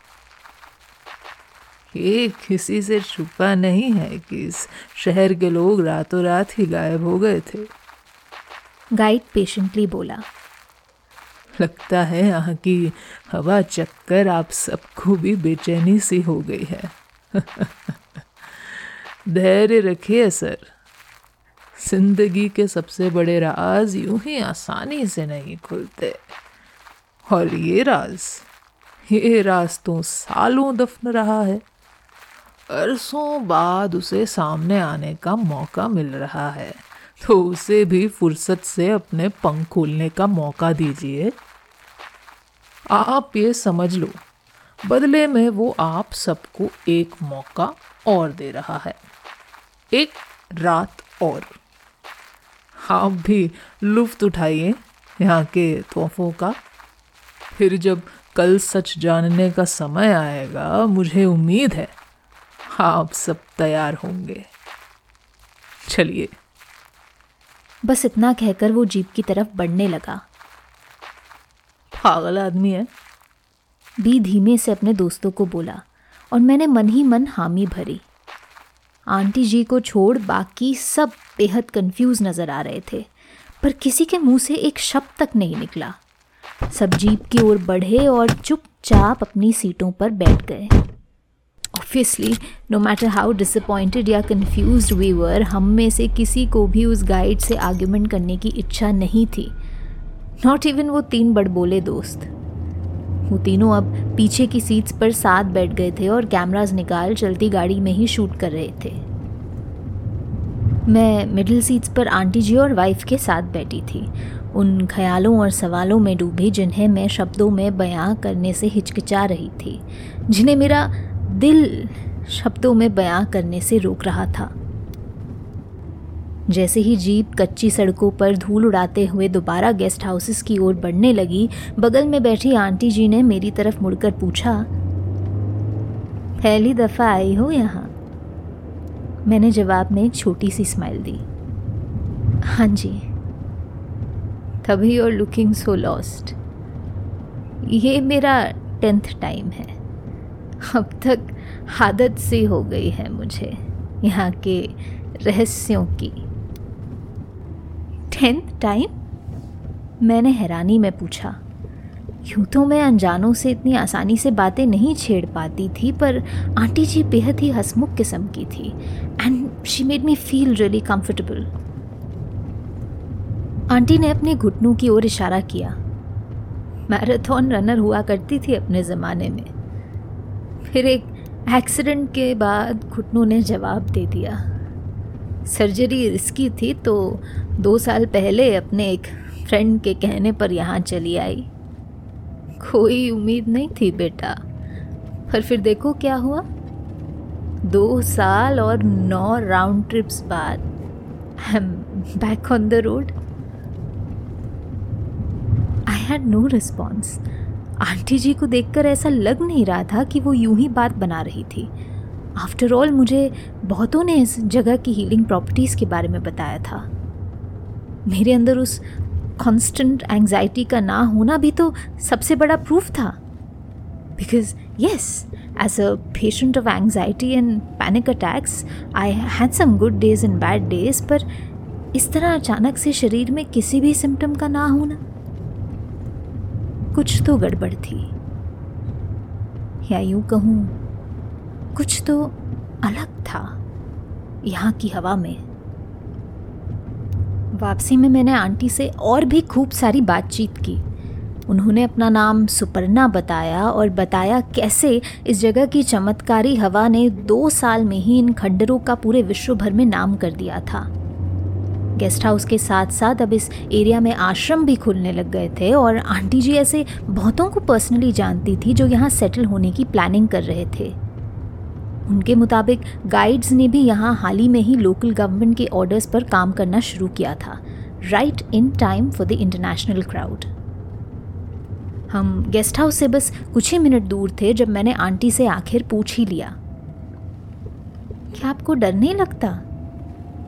ये किसी से छुपा नहीं है कि इस शहर के लोग रातों रात ही गायब हो गए थे। गाइड पेशेंटली बोला। लगता है यहाँ की हवा चक्कर आप सबको भी बेचैनी सी हो गई है। धैर्य रखिए सर। ज़िंदगी के सबसे बड़े राज यूँ ही आसानी से नहीं खुलते। और ये राज ये राज तो सालों दफन रहा है। अरसों बाद उसे सामने आने का मौका मिल रहा है। तो उसे भी फुर्सत से अपने पंख खोलने का मौका दीजिए। आप ये समझ लो, बदले में वो आप सबको एक मौका और दे रहा है। एक रात और। आप भी लुफ्त उठाइए यहाँ के तोहफों का। फिर जब कल सच जानने का समय आएगा, मुझे उम्मीद है आप सब तैयार होंगे। चलिए। बस इतना कहकर वो जीप की तरफ़ बढ़ने लगा। पागल आदमी है। बी धीमे से अपने दोस्तों को बोला और मैंने मन ही मन हामी भरी। आंटी जी को छोड़ बाकी सब बेहद कंफ्यूज नज़र आ रहे थे, पर किसी के मुँह से एक शब्द तक नहीं निकला। सब जीप की ओर बढ़े और चुपचाप अपनी सीटों पर बैठ गए। Obviously no matter how disappointed या कंफ्यूज वी वर हम में से किसी को भी उस गाइड से आर्ग्यूमेंट करने की इच्छा नहीं थी। नॉट इवन वो तीन बड़बोले दोस्त। वो तीनों अब पीछे की सीट्स पर साथ बैठ गए थे और कैमराज निकाल चलती गाड़ी में ही शूट कर रहे थे। मैं मिडिल सीट्स पर आंटी जी और वाइफ के साथ बैठी थी। उन ख्यालों और सवालों में डूबी जिन्हें मैं शब्दों में बयां करने से हिचकिचा रही थी। जिन्हें मेरा दिल शब्दों में बयां करने से रोक रहा था। जैसे ही जीप कच्ची सड़कों पर धूल उड़ाते हुए दोबारा गेस्ट हाउसेस की ओर बढ़ने लगी, बगल में बैठी आंटी जी ने मेरी तरफ़ मुड़कर पूछा, पहली दफ़ा आई हो यहाँ? मैंने जवाब में छोटी सी स्माइल दी हाँ जी। तभी और लुकिंग सो लॉस्ट ये मेरा टेंथ टाइम है। अब तक आदत सी हो गई है मुझे यहाँ के रहस्यों की। टेंथ टाइम मैंने हैरानी में पूछा, यूँ तो मैं अनजानों से इतनी आसानी से बातें नहीं छेड़ पाती थी, पर आंटी जी बेहद ही हसमुख किस्म की थी and she made me feel really comfortable aunty ने अपने घुटनों की ओर इशारा किया। मैराथन रनर हुआ करती थी अपने ज़माने में। फिर एक एक्सीडेंट के बाद घुटनों ने जवाब दे दिया। सर्जरी रिस्की थी तो दो साल पहले अपने एक फ्रेंड के कहने पर यहाँ चली आई। कोई उम्मीद नहीं थी बेटा। पर फिर देखो क्या हुआ। दो साल और नौ राउंड ट्रिप्स बाद I am back on the road I had no response aunty ji को देखकर ऐसा लग नहीं रहा था कि वो यूँ ही बात बना रही थी। आफ्टर ऑल मुझे बहुतों ने इस जगह की हीलिंग प्रॉपर्टीज़ के बारे में बताया था। मेरे अंदर उस कॉन्स्टेंट एंजाइटी का ना होना भी तो सबसे बड़ा प्रूफ था। Because yes as a patient of anxiety and panic attacks I had some good days and bad days पर इस तरह अचानक से शरीर में किसी भी सिम्टम का ना होना, कुछ तो गड़बड़ थी। या यूँ कहूँ, कुछ तो अलग था। यहाँ की हवा में। वापसी में मैंने आंटी से और भी खूब सारी बातचीत की। उन्होंने अपना नाम सुपर्णा बताया और बताया कैसे इस जगह की चमत्कारी हवा ने दो साल में ही इन खंडरों का पूरे विश्व भर में नाम कर दिया था। गेस्ट हाउस के साथ साथ अब इस एरिया में आश्रम भी खुलने लग गए थे और आंटी जी ऐसे बहुतों को पर्सनली जानती थी जो यहाँ सेटल होने की प्लानिंग कर रहे थे। उनके मुताबिक गाइड्स ने भी यहाँ हाल ही में ही लोकल गवर्नमेंट के ऑर्डर्स पर काम करना शुरू किया था। Right in time for the international crowd हम गेस्ट हाउस से बस कुछ ही मिनट दूर थे जब मैंने आंटी से आखिर पूछ ही लिया। क्या आपको डर नहीं लगता?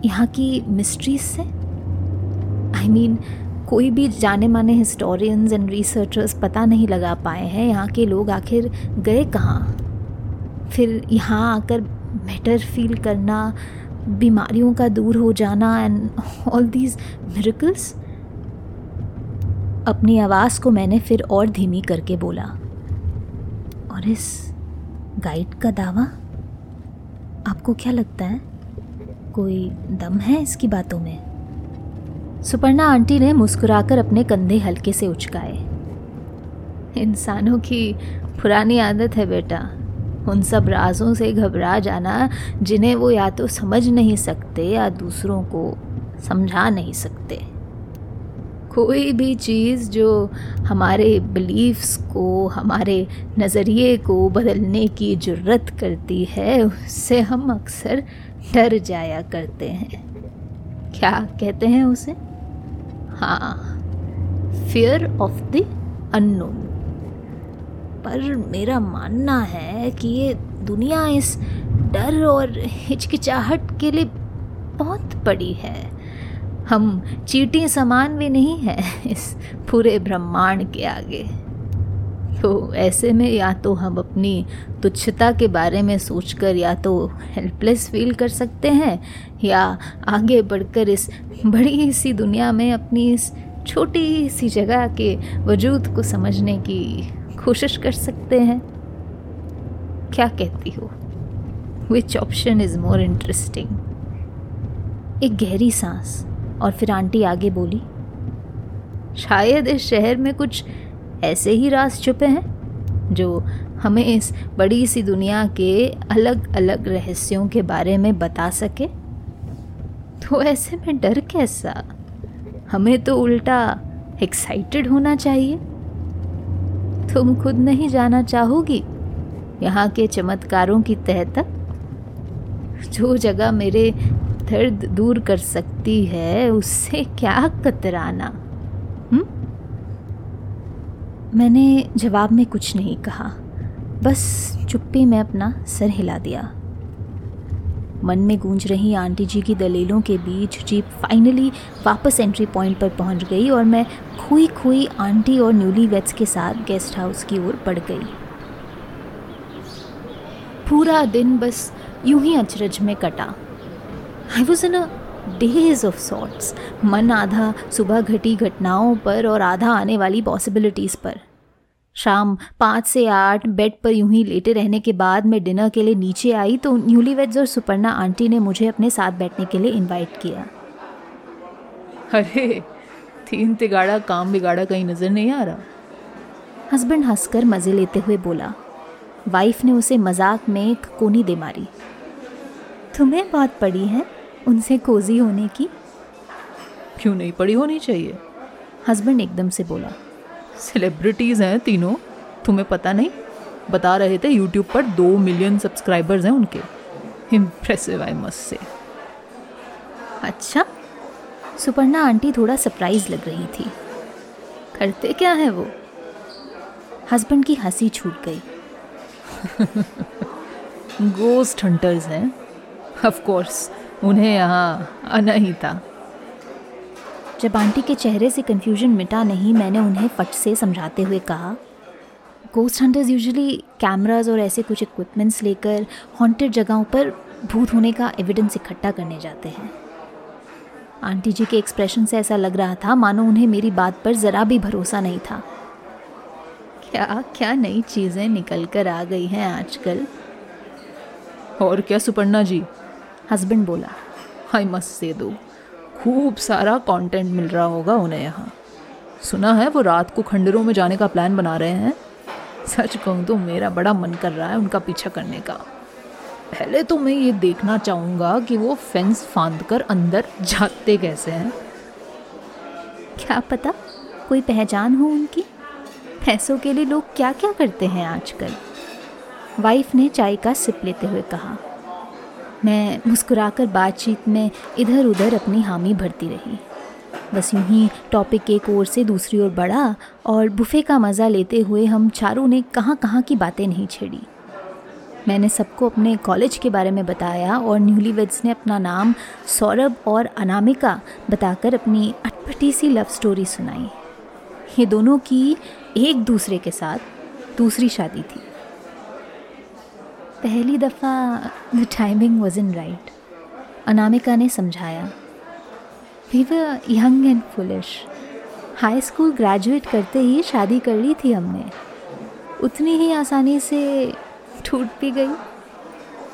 यहाँ की मिस्ट्रीज से? आई I मीन mean, कोई भी जाने माने हिस्टोरियंस एंड रिसर्चर्स पता नहीं लगा पाए हैं यहाँ के लोग आखिर गए कहाँ? फिर यहाँ आकर बेटर फील करना, बीमारियों का दूर हो जाना एंड ऑल दीज मिरेकल्स अपनी आवाज़ को मैंने फिर और धीमी करके बोला। और इस गाइड का दावा, आपको क्या लगता है? कोई दम है इसकी बातों में? सुपर्णा आंटी ने मुस्कुराकर अपने कंधे हल्के से उचकाए। इंसानों की पुरानी आदत है बेटा। उन सब राजों से घबरा जाना, जिन्हें वो या तो समझ नहीं सकते या दूसरों को समझा नहीं सकते। कोई भी चीज़ जो हमारे बिलीफ्स को, हमारे नज़रिए को बदलने की ज़रूरत करती है, उससे हम अक्सर डर जाया करते हैं। क्या कहते हैं उसे? हाँ फियर ऑफ़ द अननोन पर मेरा मानना है कि ये दुनिया इस डर और हिचकिचाहट के लिए बहुत बड़ी है। हम चीटी समान भी नहीं हैं इस पूरे ब्रह्मांड के आगे। तो ऐसे में या तो हम अपनी तुच्छता के बारे में सोचकर या तो हेल्पलेस फील कर सकते हैं, या आगे बढ़कर इस बड़ी सी दुनिया में अपनी इस छोटी सी जगह के वजूद को समझने की कोशिश कर सकते हैं। क्या कहती हो? Which option is more interesting एक गहरी सांस और फिर आंटी आगे बोली, शायद इस शहर में कुछ ऐसे ही राज छुपे हैं, जो हमें इस बड़ी सी दुनिया के अलग अलग रहस्यों के बारे में बता सके? तो ऐसे में डर कैसा? हमें तो उल्टा एक्साइटेड होना चाहिए। तुम खुद नहीं जाना चाहोगी? यहाँ के चमत्कारों की तह तक जो जगह मेरे दर्द दूर कर सकती है, उससे क्या कतराना? हुँ? मैंने जवाब में कुछ नहीं कहा। बस चुप्पी में अपना सर हिला दिया। मन में गूंज रही आंटी जी की दलीलों के बीच जीप फाइनली वापस एंट्री पॉइंट पर पहुँच गई और मैं खोई खोई आंटी और न्यूली वेट्स के साथ गेस्ट हाउस की ओर बढ़ गई। पूरा दिन बस यूँ ही अचरज में कटा। I was in a daze of sorts मन आधा सुबह घटी घटनाओं पर और आधा आने वाली पॉसिबिलिटीज़ पर। शाम पाँच से आठ बेड पर यूँ ही लेटे रहने के बाद मैं डिनर के लिए नीचे आई तो न्यूली वेड्स और सुपर्णा आंटी ने मुझे अपने साथ बैठने के लिए इनवाइट किया। अरे तीन तिगाड़ा काम बिगाड़ा कहीं नज़र नहीं आ रहा। हस्बैंड हंसकर मज़े लेते हुए बोला वाइफ ने उसे मज़ाक में एक कोनी दे मारी। तुम्हें बात पड़ी है उनसे कोजी होने की? क्यों नहीं पड़ी होनी चाहिए। हस्बैंड एकदम से बोला सेलिब्रिटीज़ हैं तीनों तुम्हें पता नहीं? बता रहे थे यूट्यूब पर दो मिलियन सब्सक्राइबर्स हैं उनके। इम्प्रेसिव आई मस्ट से अच्छा सुपर्णा आंटी थोड़ा सरप्राइज़ लग रही थी। करते क्या है वो? हस्बैंड की हँसी छूट गई। गोस्ट हंटर्स हैं। ऑफ़ कोर्स उन्हें यहाँ आना ही था। जब आंटी के चेहरे से कंफ्यूजन मिटा नहीं मैंने उन्हें फट से समझाते हुए कहा गोस्ट हंटर्स यूजुअली कैमराज और ऐसे कुछ इक्विपमेंट्स लेकर हॉन्टेड जगहों पर भूत होने का एविडेंस इकट्ठा करने जाते हैं. आंटी जी के एक्सप्रेशन से ऐसा लग रहा था मानो उन्हें मेरी बात पर ज़रा भी भरोसा नहीं था। क्या क्या नई चीज़ें निकल कर आ गई हैं आजकल? और क्या सुपर्णा जी? हस्बैंड बोला आई मस्त से दो। खूब सारा कंटेंट मिल रहा होगा उन्हें यहाँ। सुना है वो रात को खंडरों में जाने का प्लान बना रहे हैं? सच कहूँ तो मेरा बड़ा मन कर रहा है उनका पीछा करने का। पहले तो मैं ये देखना चाहूँगा कि वो फेंस फांद कर अंदर जाते कैसे हैं। क्या पता? कोई पहचान हो उनकी? पैसों के लिए लोग क्या क्या करते हैं आजकल? वाइफ ने चाय का सिप लेते हुए कहा। मैं मुस्कुराकर बातचीत में इधर उधर अपनी हामी भरती रही। बस यूँ ही टॉपिक एक ओर से दूसरी ओर बढ़ा और बुफे का मज़ा लेते हुए हम चारों ने कहाँ कहाँ की बातें नहीं छेड़ी। मैंने सबको अपने कॉलेज के बारे में बताया और न्यूली वेड्स ने अपना नाम सौरभ और अनामिका बताकर अपनी अटपटी सी लव स्टोरी सुनाई। ये दोनों की एक दूसरे के साथ दूसरी शादी थी। पहली दफ़ा the timing wasn't right Anamika ने समझाया we were young and foolish high school graduate करते ही शादी कर ली थी हमने। उतनी ही आसानी से टूट भी गई।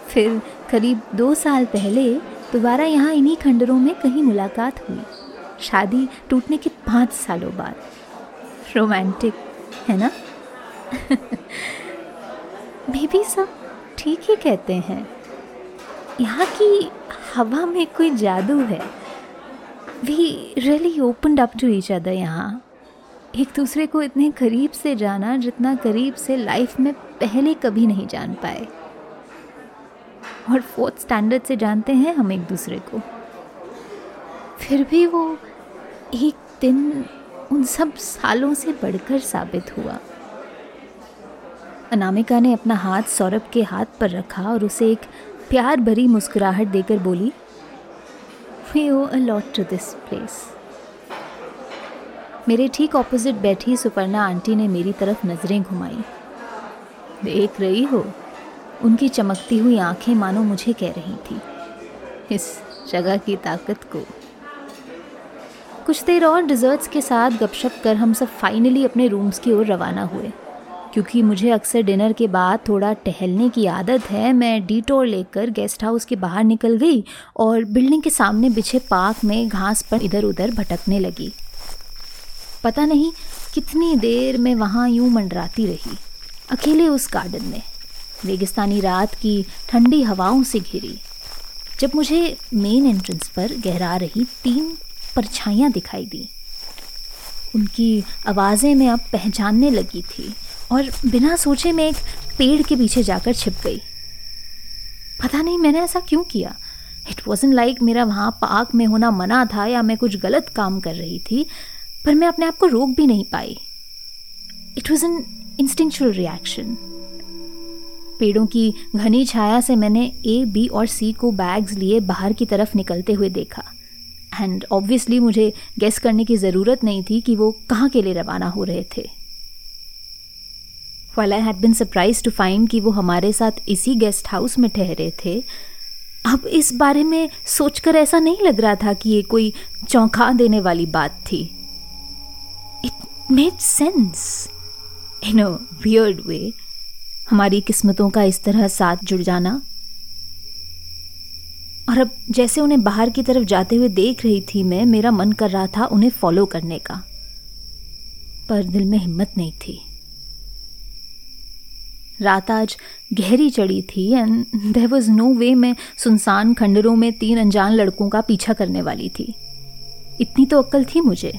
फिर करीब दो साल पहले दोबारा यहाँ इन्हीं खंडरों में कहीं मुलाकात हुई। शादी टूटने के पाँच सालों बाद। रोमांटिक, है ना? भी सब ठीक ही कहते हैं। यहाँ की हवा में कोई जादू है। We really opened up to each other यहाँ। एक दूसरे को इतने करीब से जाना जितना करीब से लाइफ में पहले कभी नहीं जान पाए। और फोर्थ स्टैंडर्ड से जानते हैं हम एक दूसरे को। फिर भी वो एक दिन उन सब सालों से बढ़कर साबित हुआ। अनामिका ने अपना हाथ सौरभ के हाथ पर रखा और उसे एक प्यार भरी मुस्कुराहट देकर बोली we owe a lot to this place मेरे ठीक ऑपोजिट बैठी सुपर्णा आंटी ने मेरी तरफ़ नज़रें घुमाई। देख रही हो? उनकी चमकती हुई आँखें मानो मुझे कह रही थी। इस जगह की ताकत को। कुछ देर और डिज़र्ट्स के साथ गपशप कर हम सब फाइनली अपने रूम्स की ओर रवाना हुए। क्योंकि मुझे अक्सर डिनर के बाद थोड़ा टहलने की आदत है, मैं डीटोर लेकर गेस्ट हाउस के बाहर निकल गई और बिल्डिंग के सामने बिछे पार्क में घास पर इधर उधर भटकने लगी। पता नहीं कितनी देर मैं वहाँ यूँ मंडराती रही। अकेले उस गार्डन में रेगिस्तानी रात की ठंडी हवाओं से घिरी, जब मुझे मेन एंट्रेंस पर गहरा रही तीन परछाइयाँ दिखाई दी। उनकी आवाज़ें मैं अब पहचानने लगी थी। और बिना सोचे मैं एक पेड़ के पीछे जाकर छिप गई। पता नहीं मैंने ऐसा क्यों किया। इट वॉजन लाइक मेरा वहाँ पार्क में होना मना था या मैं कुछ गलत काम कर रही थी, पर मैं अपने आप को रोक भी नहीं पाई। It was an instinctual reaction पेड़ों की घनी छाया से मैंने ए बी और सी को बैग्स लिए बाहर की तरफ़ निकलते हुए देखा। एंड ऑब्वियसली मुझे गेस करने की ज़रूरत नहीं थी कि वो कहाँ के लिए रवाना हो रहे थे। Well I had been surprised to find कि वो हमारे साथ इसी गेस्ट हाउस में ठहरे थे, अब इस बारे में सोचकर ऐसा नहीं लग रहा था कि ये कोई चौंका देने वाली बात थी। It made sense in a weird way हमारी किस्मतों का इस तरह साथ जुड़ जाना। और अब जैसे उन्हें बाहर की तरफ़ जाते हुए देख रही थी मैं, मेरा मन कर रहा था उन्हें फॉलो करने का। पर दिल में हिम्मत नहीं थी। रात आज गहरी चढ़ी थी and there was no way मैं सुनसान खंडरों में तीन अनजान लड़कों का पीछा करने वाली थी। इतनी तो अक्ल थी मुझे।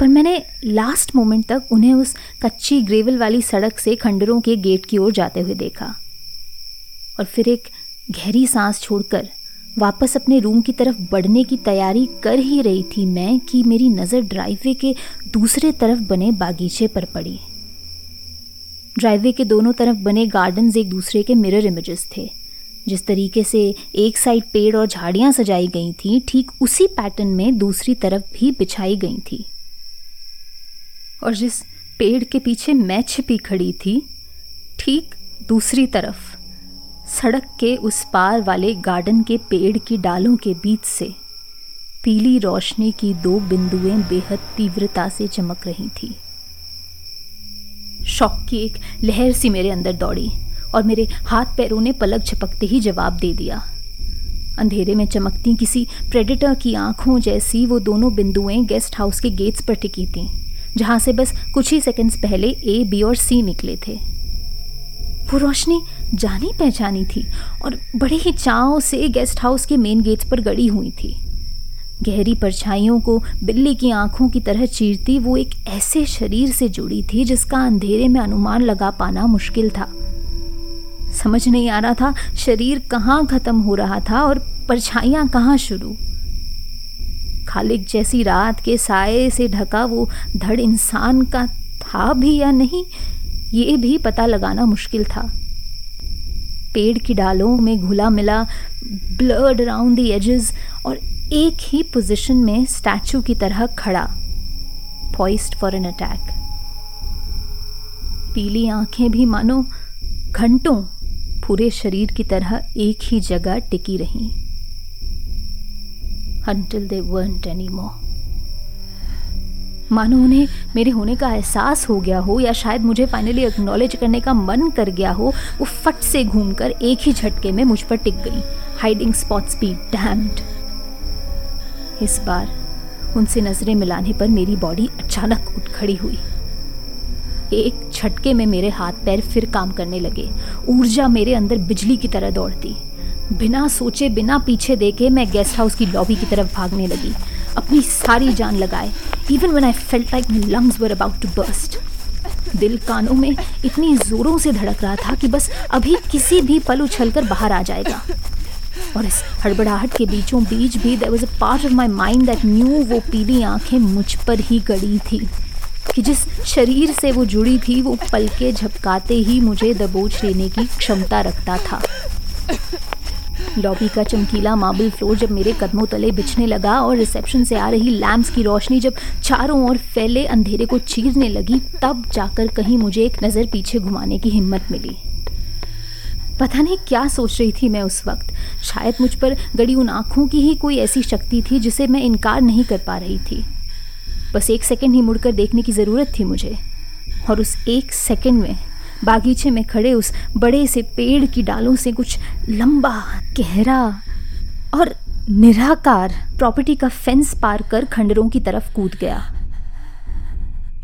पर मैंने लास्ट मोमेंट तक उन्हें उस कच्ची ग्रेवल वाली सड़क से खंडरों के गेट की ओर जाते हुए देखा। और फिर एक गहरी सांस छोड़कर वापस अपने रूम की तरफ़ बढ़ने की तैयारी कर ही रही थी मैं कि मेरी नज़र ड्राइववे के दूसरे तरफ़ बने बागीचे पर पड़ी। ड्राइववे के दोनों तरफ़ बने गार्डन्स एक दूसरे के मिरर इमेजेस थे। जिस तरीके से एक साइड पेड़ और झाड़ियाँ सजाई गई थी, ठीक उसी पैटर्न में दूसरी तरफ़ भी बिछाई गई थी। और जिस पेड़ के पीछे मैं छिपी खड़ी थी, ठीक दूसरी तरफ़, सड़क के उस पार वाले गार्डन के पेड़ की डालों के बीच से, पीली रोशनी की दो बिंदुएँ बेहद तीव्रता से चमक रही थी। शौक की एक लहर सी मेरे अंदर दौड़ी और मेरे हाथ पैरों ने पलक झपकते ही जवाब दे दिया। अंधेरे में चमकती किसी प्रेडिटर की आँखों जैसी वो दोनों बिंदुएँ गेस्ट हाउस के गेट्स पर टिकी थीं, जहाँ से बस कुछ ही सेकंड्स पहले ए बी और सी निकले थे। वो रोशनी जानी पहचानी थी और बड़े ही चाव से गेस्ट हाउस के मेन गेट पर गड़ी हुई थी। गहरी परछाइयों को बिल्ली की आँखों की तरह चीरती, वो एक ऐसे शरीर से जुड़ी थी जिसका अंधेरे में अनुमान लगा पाना मुश्किल था। समझ नहीं आ रहा था शरीर कहाँ खत्म हो रहा था और परछाइयाँ कहाँ शुरू। खालिक जैसी रात के साए से ढका वो धड़ इंसान का था भी या नहीं, ये भी पता लगाना मुश्किल था। पेड़ की डालों में घुला मिला ब्लड अराउंड द एजेस और एक ही पोजीशन में स्टैचू की तरह खड़ा पॉइस्ट फॉर एन अटैक पीली आँखें भी मानो, घंटों पूरे शरीर की तरह एक ही जगह टिकी रहीं। Until they weren't anymore. मानो उन्हें मेरे होने का एहसास हो गया हो, या शायद मुझे फाइनली एक्नॉलेज करने का मन कर गया हो, वो फट से घूमकर एक ही झटके में मुझ पर टिक गई। हाइडिंग स्पॉट्स बी डैम्ड इस बार उनसे नज़रें मिलाने पर मेरी बॉडी अचानक उठ खड़ी हुई। एक झटके में मेरे हाथ पैर फिर काम करने लगे। ऊर्जा मेरे अंदर बिजली की तरह दौड़ती। बिना सोचे, बिना पीछे देखे मैं गेस्ट हाउस की लॉबी की तरफ़ भागने लगी। अपनी सारी जान लगाए। Even when I felt like my lungs were about to burst दिल कानों में इतनी जोरों से धड़क रहा था कि बस अभी किसी भी पल उछलकर बाहर आ जाएगा। और इस हड़बड़ाहट के बीचों बीच भी there was a part of my mind that knew वो पीली आँखें मुझ पर ही गड़ी थी। कि जिस शरीर से वो जुड़ी थी, वो पल के झपकाते ही मुझे दबोच लेने की क्षमता रखता था। लॉबी का चमकीला मार्बल फ्लोर जब मेरे कदमों तले बिछने लगा और रिसेप्शन से आ रही लैम्प्स की रोशनी जब चारों ओर फैले, अंधेरे को चीरने लगी, तब जाकर कहीं मुझे एक नज़र पीछे घुमाने की हिम्मत मिली। पता नहीं क्या सोच रही थी मैं उस वक्त। शायद मुझ पर गड़ी उन आँखों की ही कोई ऐसी शक्ति थी जिसे मैं इनकार नहीं कर पा रही थी। बस एक सेकंड ही मुड़कर देखने की ज़रूरत थी मुझे, और उस एक सेकंड में बागीचे में खड़े उस बड़े से पेड़ की डालों से कुछ लंबा, गहरा और निराकार प्रॉपर्टी का फेंस पार कर खंडरों की तरफ़ कूद गया।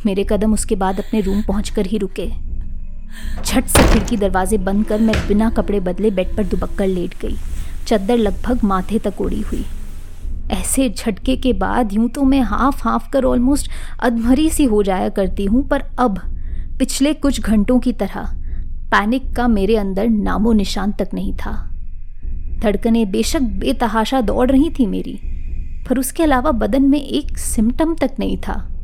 मेरे कदम उसके बाद अपने रूम पहुंचकर ही रुके। झट से खिड़की दरवाजे बंद कर मैं बिना कपड़े बदले बेड पर दुबक्कर लेट गई। चद्दर लगभग माथे तक ओढ़ी हुई। ऐसे झटके के बाद यूँ तो मैं हाफ़ हाफ़ कर ऑलमोस्ट अधमरी सी हो जाया करती हूँ, पर अब, पिछले कुछ घंटों की तरह पैनिक का मेरे अंदर नामो निशान तक नहीं था। धड़कने बेशक बेतहाशा दौड़ रही थी मेरी, पर उसके अलावा बदन में एक सिम्टम तक नहीं था।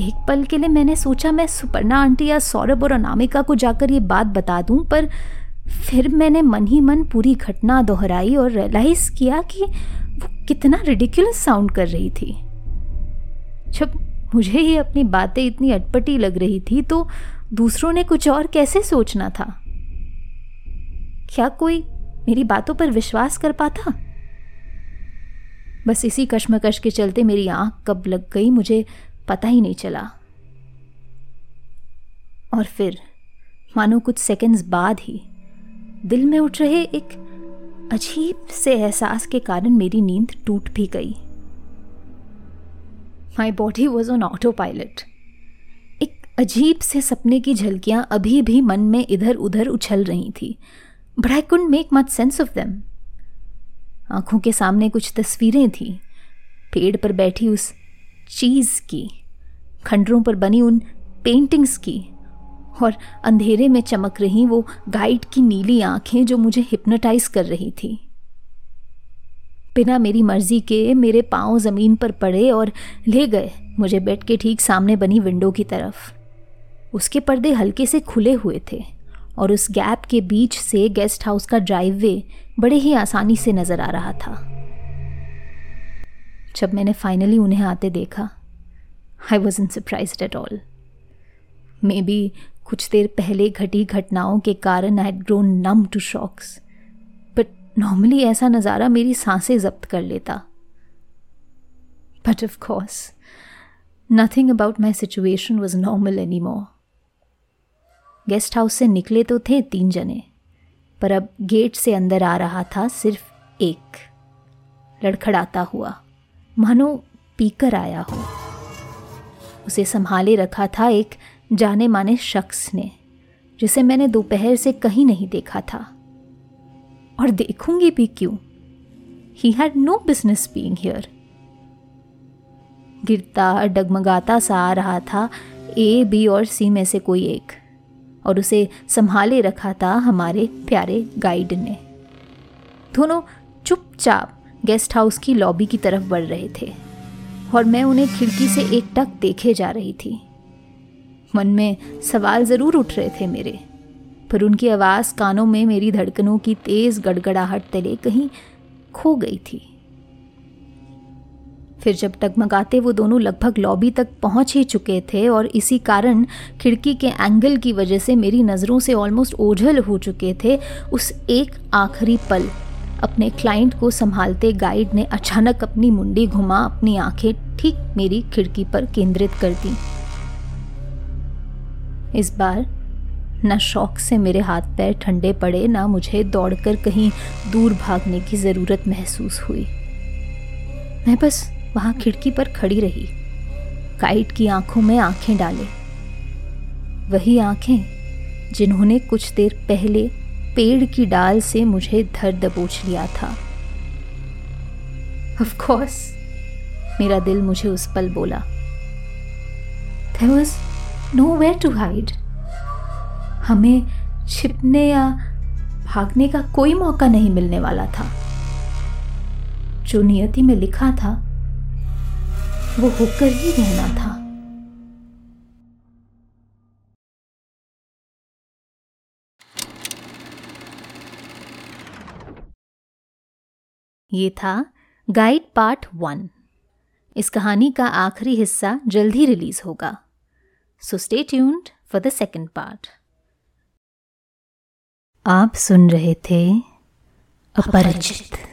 एक पल के लिए मैंने सोचा, मैं सुपर्णा आंटी या सौरभ और अनामिका को जाकर ये बात बता दूँ, पर फिर मैंने मन ही मन पूरी घटना दोहराई और रियलाइज़ किया कि वो कितना रिडिकुलस साउंड कर रही थी। जब मुझे ही अपनी बातें इतनी अटपटी लग रही थी तो दूसरों ने कुछ और कैसे सोचना था? क्या कोई मेरी बातों पर विश्वास कर पाता? बस इसी कश्मकश के चलते मेरी आँख कब लग गई, मुझे पता ही नहीं चला। और फिर, मानो कुछ सेकंड्स बाद ही, दिल में उठ रहे एक अजीब से एहसास के कारण मेरी नींद टूट भी गई। My body was on autopilot एक अजीब से सपने की झलकियाँ अभी भी मन में इधर उधर उछल रही थी। But I couldn't make much sense of them आँखों के सामने कुछ तस्वीरें थी। पेड़ पर बैठी उस चीज़ की। खंडरों पर बनी उन पेंटिंग्स की। और अंधेरे में चमक रही वो गाइड की नीली आँखें जो मुझे हिप्नोटाइज कर रही थी। बिना मेरी मर्ज़ी के मेरे पाँव ज़मीन पर पड़े और ले गए मुझे बेड के ठीक सामने बनी विंडो की तरफ़। उसके पर्दे हल्के से खुले हुए थे और उस गैप के बीच से गेस्ट हाउस का ड्राइववे बड़े ही आसानी से नज़र आ रहा था। जब मैंने फाइनली उन्हें आते देखा I wasn't surprised at all maybe कुछ देर पहले घटी घटनाओं के कारण I had grown numb to shocks but normally ऐसा नज़ारा मेरी साँसें जब्त कर लेता. But of course nothing about my situation was normal anymore guest house से निकले तो थे तीन जने, पर अब गेट से अंदर आ रहा था सिर्फ़ एक. लड़खड़ाता हुआ, मानो पीकर आया हो। उसे संभाले रखा था एक जाने माने शख्स ने, जिसे मैंने दोपहर से कहीं नहीं देखा था। और देखूँगी भी क्यों? He had no business being here गिरता, डगमगाता सा आ रहा था, ए, बी और सी में से कोई एक, और उसे संभाले रखा था हमारे प्यारे गाइड ने। दोनों चुपचाप गेस्ट हाउस की लॉबी की तरफ़ बढ़ रहे थे। और मैं उन्हें खिड़की से एक टक देखे जा रही थी। मन में सवाल ज़रूर उठ रहे थे मेरे, पर उनकी आवाज़ कानों में मेरी धड़कनों की तेज़ गड़गड़ाहट तले कहीं खो गई थी। फिर जब टगमगाते वो दोनों लगभग लॉबी तक पहुँच ही चुके थे और इसी कारण खिड़की के एंगल की वजह से मेरी नज़रों से ऑलमोस्ट ओझल हो चुके थे उस एक आखिरी पल अपने क्लाइंट को संभालते गाइड ने अचानक अपनी मुंडी घुमा, अपनी आँखें ठीक मेरी खिड़की पर केंद्रित कर दी। इस बार न शौक से मेरे हाथ पैर ठंडे पड़े, ना मुझे दौड़कर कहीं दूर भागने की ज़रूरत महसूस हुई। मैं बस वहाँ खिड़की पर खड़ी रही। गाइड की आँखों में आँखें डाले। वही आँखें जिन्होंने कुछ देर पहले पेड़ की डाल से मुझे धर दबोच लिया था। ऑफ़ कोर्स मेरा दिल मुझे उस पल बोला। There was nowhere to hide हमें छिपने या भागने का कोई मौका नहीं मिलने वाला था। जो नियति में लिखा था, वो होकर ही रहना था। ये था गाइड पार्ट वन इस कहानी का आखिरी हिस्सा जल्द ही रिलीज़ होगा। So stay tuned for the second part आप सुन रहे थे अपरिचित।